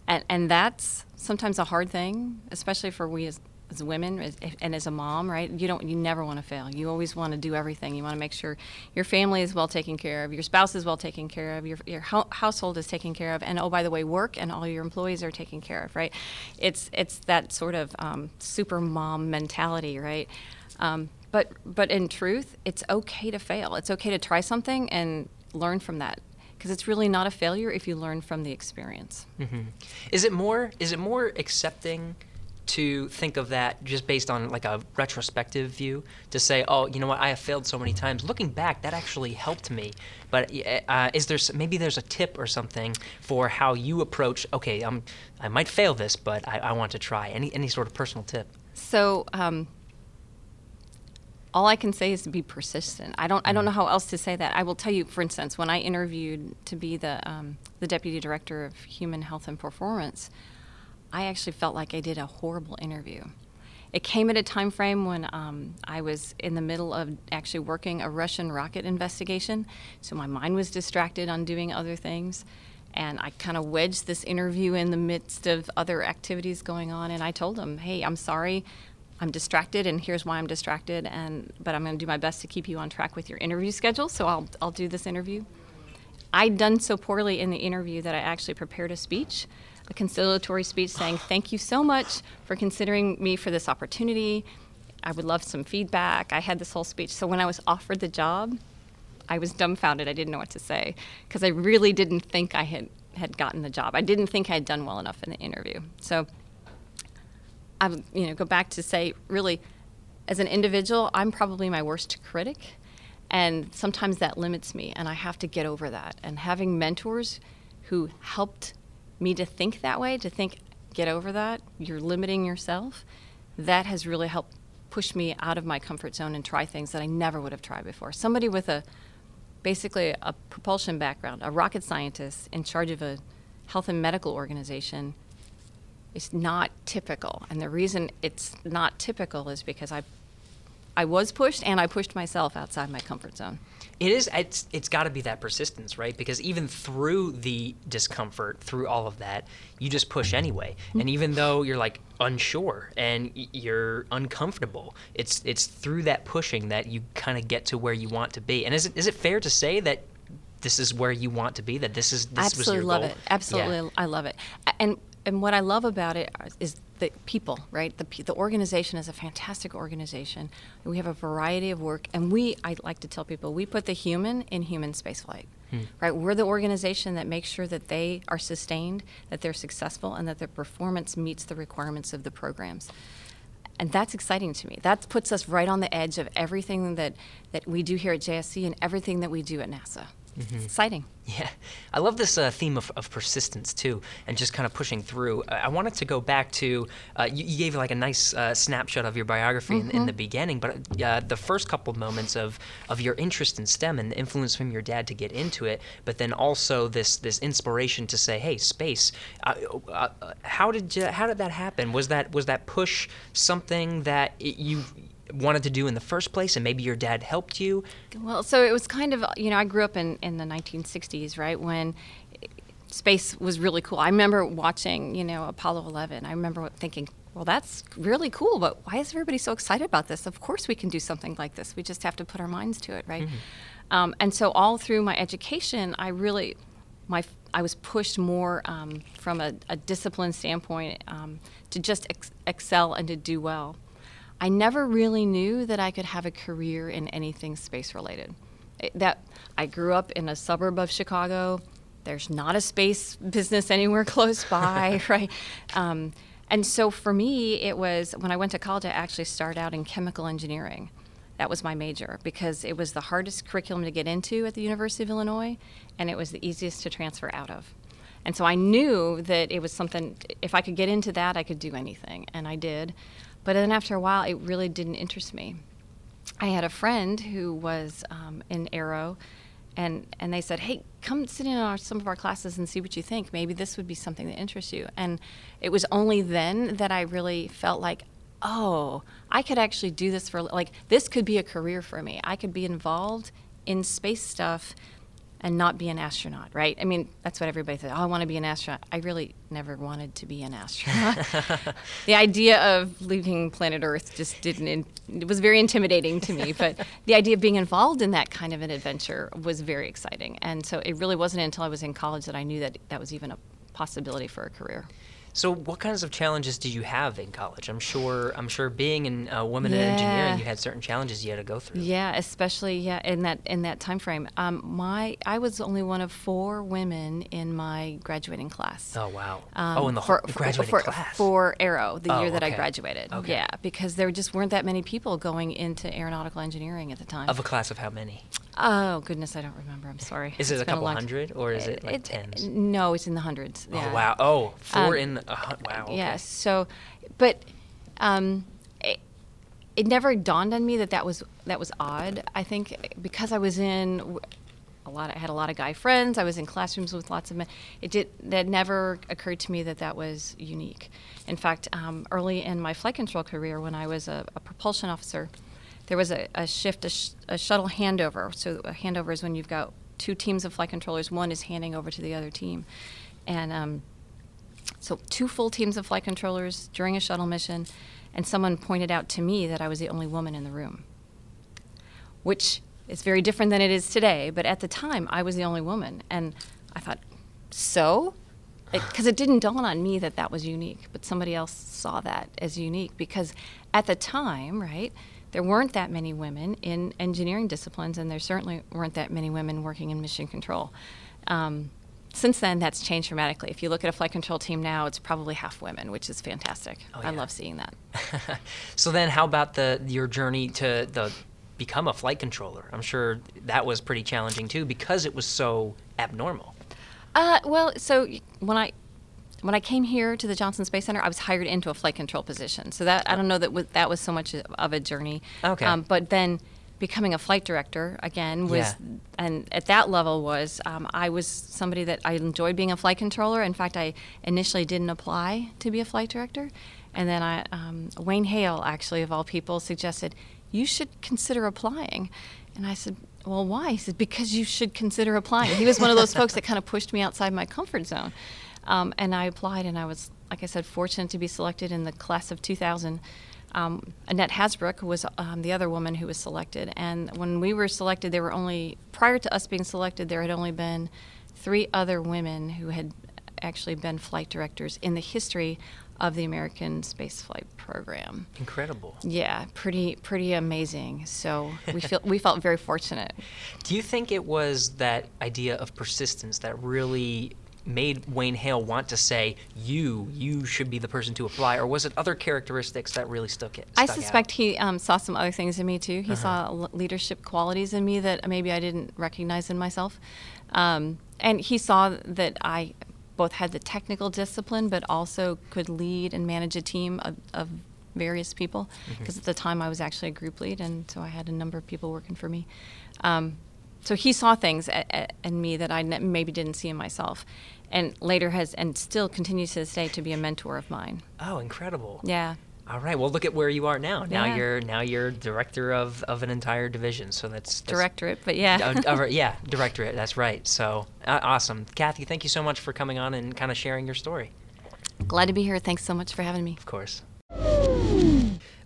and and that's sometimes a hard thing, especially for we as, as women and as a mom, right? You don't you never want to fail. You always want to do everything. You want to make sure your family is well taken care of, your spouse is well taken care of, your your hou- household is taken care of, and oh by the way, work and all your employees are taken care of, right? It's it's that sort of um, super mom mentality, right? Um, but but in truth, it's okay to fail. It's okay to try something and learn from that because it's really not a failure if you learn from the experience. Is it more is it more accepting to think of that just based on like a retrospective view to say, oh, you know what, I have failed so many times. Looking back, that actually helped me. But uh, is there maybe there's a tip or something for how you approach? Okay, I'm I might fail this, but I, I want to try. Any any sort of personal tip? So um, all I can say is to be persistent. I don't I don't know how else to say that. I will tell you, for instance, when I interviewed to be the um, the deputy director of human health and performance, I actually felt like I did a horrible interview. It came at a time frame when um, I was in the middle of actually working a Russian rocket investigation, so my mind was distracted on doing other things, and I kind of wedged this interview in the midst of other activities going on. And I told him, "Hey, I'm sorry, I'm distracted, and here's why I'm distracted, and but I'm going to do my best to keep you on track with your interview schedule. So I'll I'll do this interview." I'd done so poorly in the interview that I actually prepared a speech, a conciliatory speech saying, Thank you so much for considering me for this opportunity. I would love some feedback. I had this whole speech. So when I was offered the job, I was dumbfounded. I didn't know what to say because I really didn't think I had, had gotten the job. I didn't think I had done well enough in the interview. So I would, you know, go back to say, really, as an individual, I'm probably my worst critic, and sometimes that limits me, and I have to get over that. And having mentors who helped me to think that way, to think, get over that, you're limiting yourself, that has really helped push me out of my comfort zone and try things that I never would have tried before. Somebody with a basically a propulsion background, a rocket scientist in charge of a health and medical organization is not typical. And the reason it's not typical is because I I was pushed, and I pushed myself outside my comfort zone. It is. It's. It's got to be that persistence, right? Because even through the discomfort, through all of that, you just push anyway. Mm-hmm. And even though you're like unsure and you're uncomfortable, it's it's through that pushing that you kind of get to where you want to be. And is it is it fair to say that this is where you want to be? That this is this was absolutely your love goal? it. Absolutely, Yeah. I love it. And and what I love about it is the people, right? The the organization is a fantastic organization. We have a variety of work, and we I like to tell people we put the human in human spaceflight. Hmm. Right, we're the organization that makes sure that they are sustained, that they're successful, and that their performance meets the requirements of the programs and that's exciting to me. That puts us right on the edge of everything that, that we do here at JSC and everything that we do at NASA. It's exciting. Yeah, I love this uh, theme of, of persistence too, and just kind of pushing through. I, wanted to go back to uh, you, you gave like a nice uh, snapshot of your biography in, in the beginning, but uh, the first couple moments of of your interest in STEM and the influence from your dad to get into it, but then also this this inspiration to say, hey, space. Uh, uh, how did you, how did that happen? Was that was that push something that it, you wanted to do in the first place, and maybe your dad helped you? Well, so it was kind of, you know, I grew up in, in the 1960s, right, when space was really cool. I remember watching, you know, Apollo 11. I remember thinking, well, that's really cool, but why is everybody so excited about this? Of course we can do something like this. We just have to put our minds to it, right? Um, and so all through my education, I really, my, I was pushed more um, from a, a discipline standpoint um, to just ex- excel and to do well. I never really knew that I could have a career in anything space related. It- That I grew up in a suburb of Chicago. There's not a space business anywhere close by, right? Um, and so for me, it was when I went to college. I actually started out in chemical engineering. That was my major because it was the hardest curriculum to get into at the University of Illinois, and it was the easiest to transfer out of. And so I knew that it was something, if I could get into that, I could do anything. And I did. But then after a while, it really didn't interest me. I had a friend who was um, in Aero, and, and they said, hey, come sit in on some of our classes and see what you think. Maybe this would be something that interests you. And it was only then that I really felt like, oh, I could actually do this for, like, this could be a career for me. I could be involved in space stuff and not be an astronaut, right? I mean, that's what everybody said. Oh, I want to be an astronaut. I really never wanted to be an astronaut. the idea of leaving planet Earth just didn't. In, it was very intimidating to me. But the idea of being involved in that kind of an adventure was very exciting. And so it really wasn't until I was in college that I knew that that was even a possibility for a career. So, what kinds of challenges did you have in college? I'm sure. I'm sure being in a woman in engineering, you had certain challenges you had to go through. Yeah, especially yeah in that in that time frame. Um, my I was only one of four women in my graduating class. Oh wow. Um, oh, in the for, whole graduating for, class. for Aero, the Oh, year that I graduated. Okay. Yeah, because there just weren't that many people going into aeronautical engineering at the time. of a class of how many? Oh goodness, I don't remember. I'm sorry. Is it It's a been couple long- hundred or is it like It- tens? No, it's in the hundreds. Yeah. Oh wow. Oh, four Um, in the. Uh, wow. Okay. Yes. So, but um, it, it never dawned on me that that was that was odd. I think because I was in a lot, I had a lot of guy friends. I was in classrooms with lots of men. It did that never occurred to me that that was unique. In fact, um, early in my flight control career, when I was a, a propulsion officer, there was a, a shift, a, sh- a shuttle handover. So a handover is when you've got two teams of flight controllers. One is handing over to the other team, and um, so two full teams of flight controllers during a shuttle mission, and someone pointed out to me that I was the only woman in the room, which is very different than it is today. But at the time, I was the only woman, and I thought, so, because it, didn't dawn on me that that was unique, but somebody else saw that as unique because at the time, right. There weren't that many women in engineering disciplines, and there certainly weren't that many women working in mission control. Um, since then, that's changed dramatically. If you look at a flight control team now, it's probably half women, which is fantastic. I yeah. love seeing that. So then, how about the your journey to the become a flight controller? I'm sure that was pretty challenging too because it was so abnormal. Uh, well, so when I when I came here to the Johnson Space Center, I was hired into a flight control position. So that I don't know that was, that was so much of a journey. Okay. Um, but then becoming a flight director again was, Yeah. and at that level was um, I was somebody that I enjoyed being a flight controller. In fact, I initially didn't apply to be a flight director. And then I, um, Wayne Hale, actually, of all people, suggested, you should consider applying. And I said, well, why? He said, because you should consider applying. He was one of those folks that kind of pushed me outside my comfort zone. Um, and I applied, and I was, like I said, fortunate to be selected in the class of 2000. Um, Annette Hasbrook was um, the other woman who was selected. And when we were selected, there were only, prior to us being selected, there had only been three other women who had actually been flight directors in the history of the American spaceflight program. Incredible. Yeah, pretty pretty amazing. So we feel we felt very fortunate. Do you think it was that idea of persistence that really made Wayne Hale want to say you you should be the person to apply, or was it other characteristics that really stuck it? I stuck out? suspect he um, saw some other things in me too. Uh-huh. He saw l- leadership qualities in me that maybe I didn't recognize in myself, um, and he saw that I both had the technical discipline, but also could lead and manage a team of, of various people. Mm-hmm. Because at the time I was actually a group lead, and so I had a number of people working for me. Um, so he saw things a- a- in me that I n- maybe didn't see in myself, and later has and still continues to this day to be a mentor of mine. Oh, incredible. Yeah. All right. Well, look at where you are now. Now Yeah. you're now you're director of, of an entire division. So that's, that's Directorate, but yeah. Uh, yeah, directorate. That's right. So uh, awesome, Kathy. Thank you so much for coming on and kind of sharing your story. Glad to be here. Thanks so much for having me. Of course.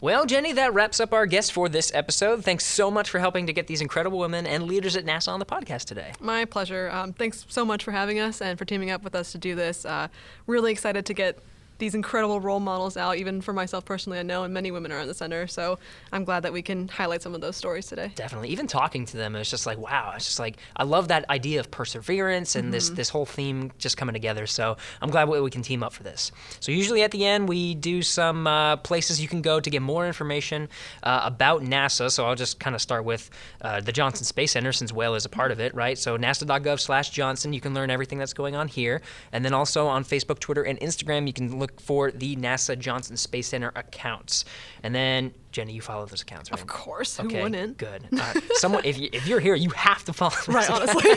Well, Jenny, that wraps up our guest for this episode. Thanks so much for helping to get these incredible women and leaders at NASA on the podcast today. My pleasure. Um, thanks so much for having us and for teaming up with us to do this. Uh, really excited to get these incredible role models out, even for myself personally. I know, and many women are in the center, so I'm glad that we can highlight some of those stories today. Definitely. Even talking to them, it's just like, wow. It's just like I love that idea of perseverance and this this whole theme just coming together. So I'm glad we, we can team up for this. So usually at the end we do some uh, places you can go to get more information uh, about NASA. So I'll just kind of start with uh, the Johnson Space Center since Whale is a part of it, right? So nasa.gov/johnson. You can learn everything that's going on here, and then also on Facebook, Twitter, and Instagram you can look for the NASA Johnson Space Center accounts. And then Jenny, you follow those accounts, right? Of course, who Okay, wouldn't? good. Uh, someone, if, you, if you're here, you have to follow. Right, those honestly.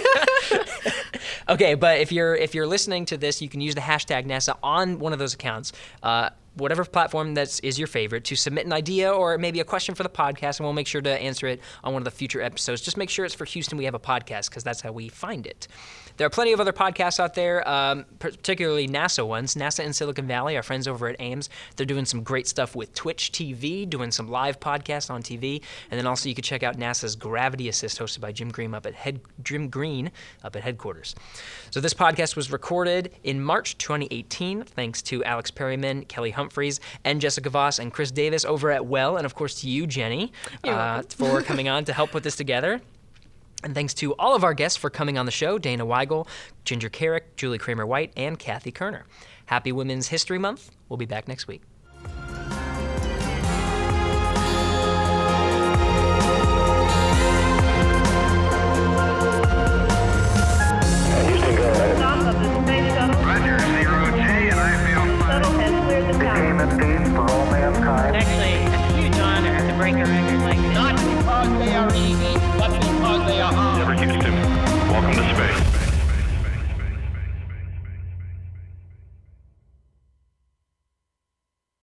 okay, but if you're if you're listening to this, you can use the hashtag NASA on one of those accounts. Uh, whatever platform that is your favorite to submit an idea or maybe a question for the podcast and we'll make sure to answer it on one of the future episodes just make sure it's for houston we have a podcast because that's how we find it there are plenty of other podcasts out there um, particularly nasa ones. Nasa in silicon valley our friends over at ames they're doing some great stuff with twitch tv doing some live podcasts on tv and then also you can check out nasa's gravity assist hosted by jim green up at head jim green up at headquarters. So this podcast was recorded in march 2018 thanks to alex perryman kelly humphreys and jessica voss and chris davis over at well and of course to you jenny uh, for coming on to help put this together and thanks to all of our guests for coming on the show Dana Weigel, Ginger Kerrick, Julie Kramer White, and Kathy Koerner. Happy Women's History Month. We'll be back next week. Houston, go ahead. Stop of the space shuttle. Roger, zero J, and I feel Shuttle has cleared the tower. Became a peace for all mankind. actually a huge honor to break a record like this. Not because Never. Welcome to space.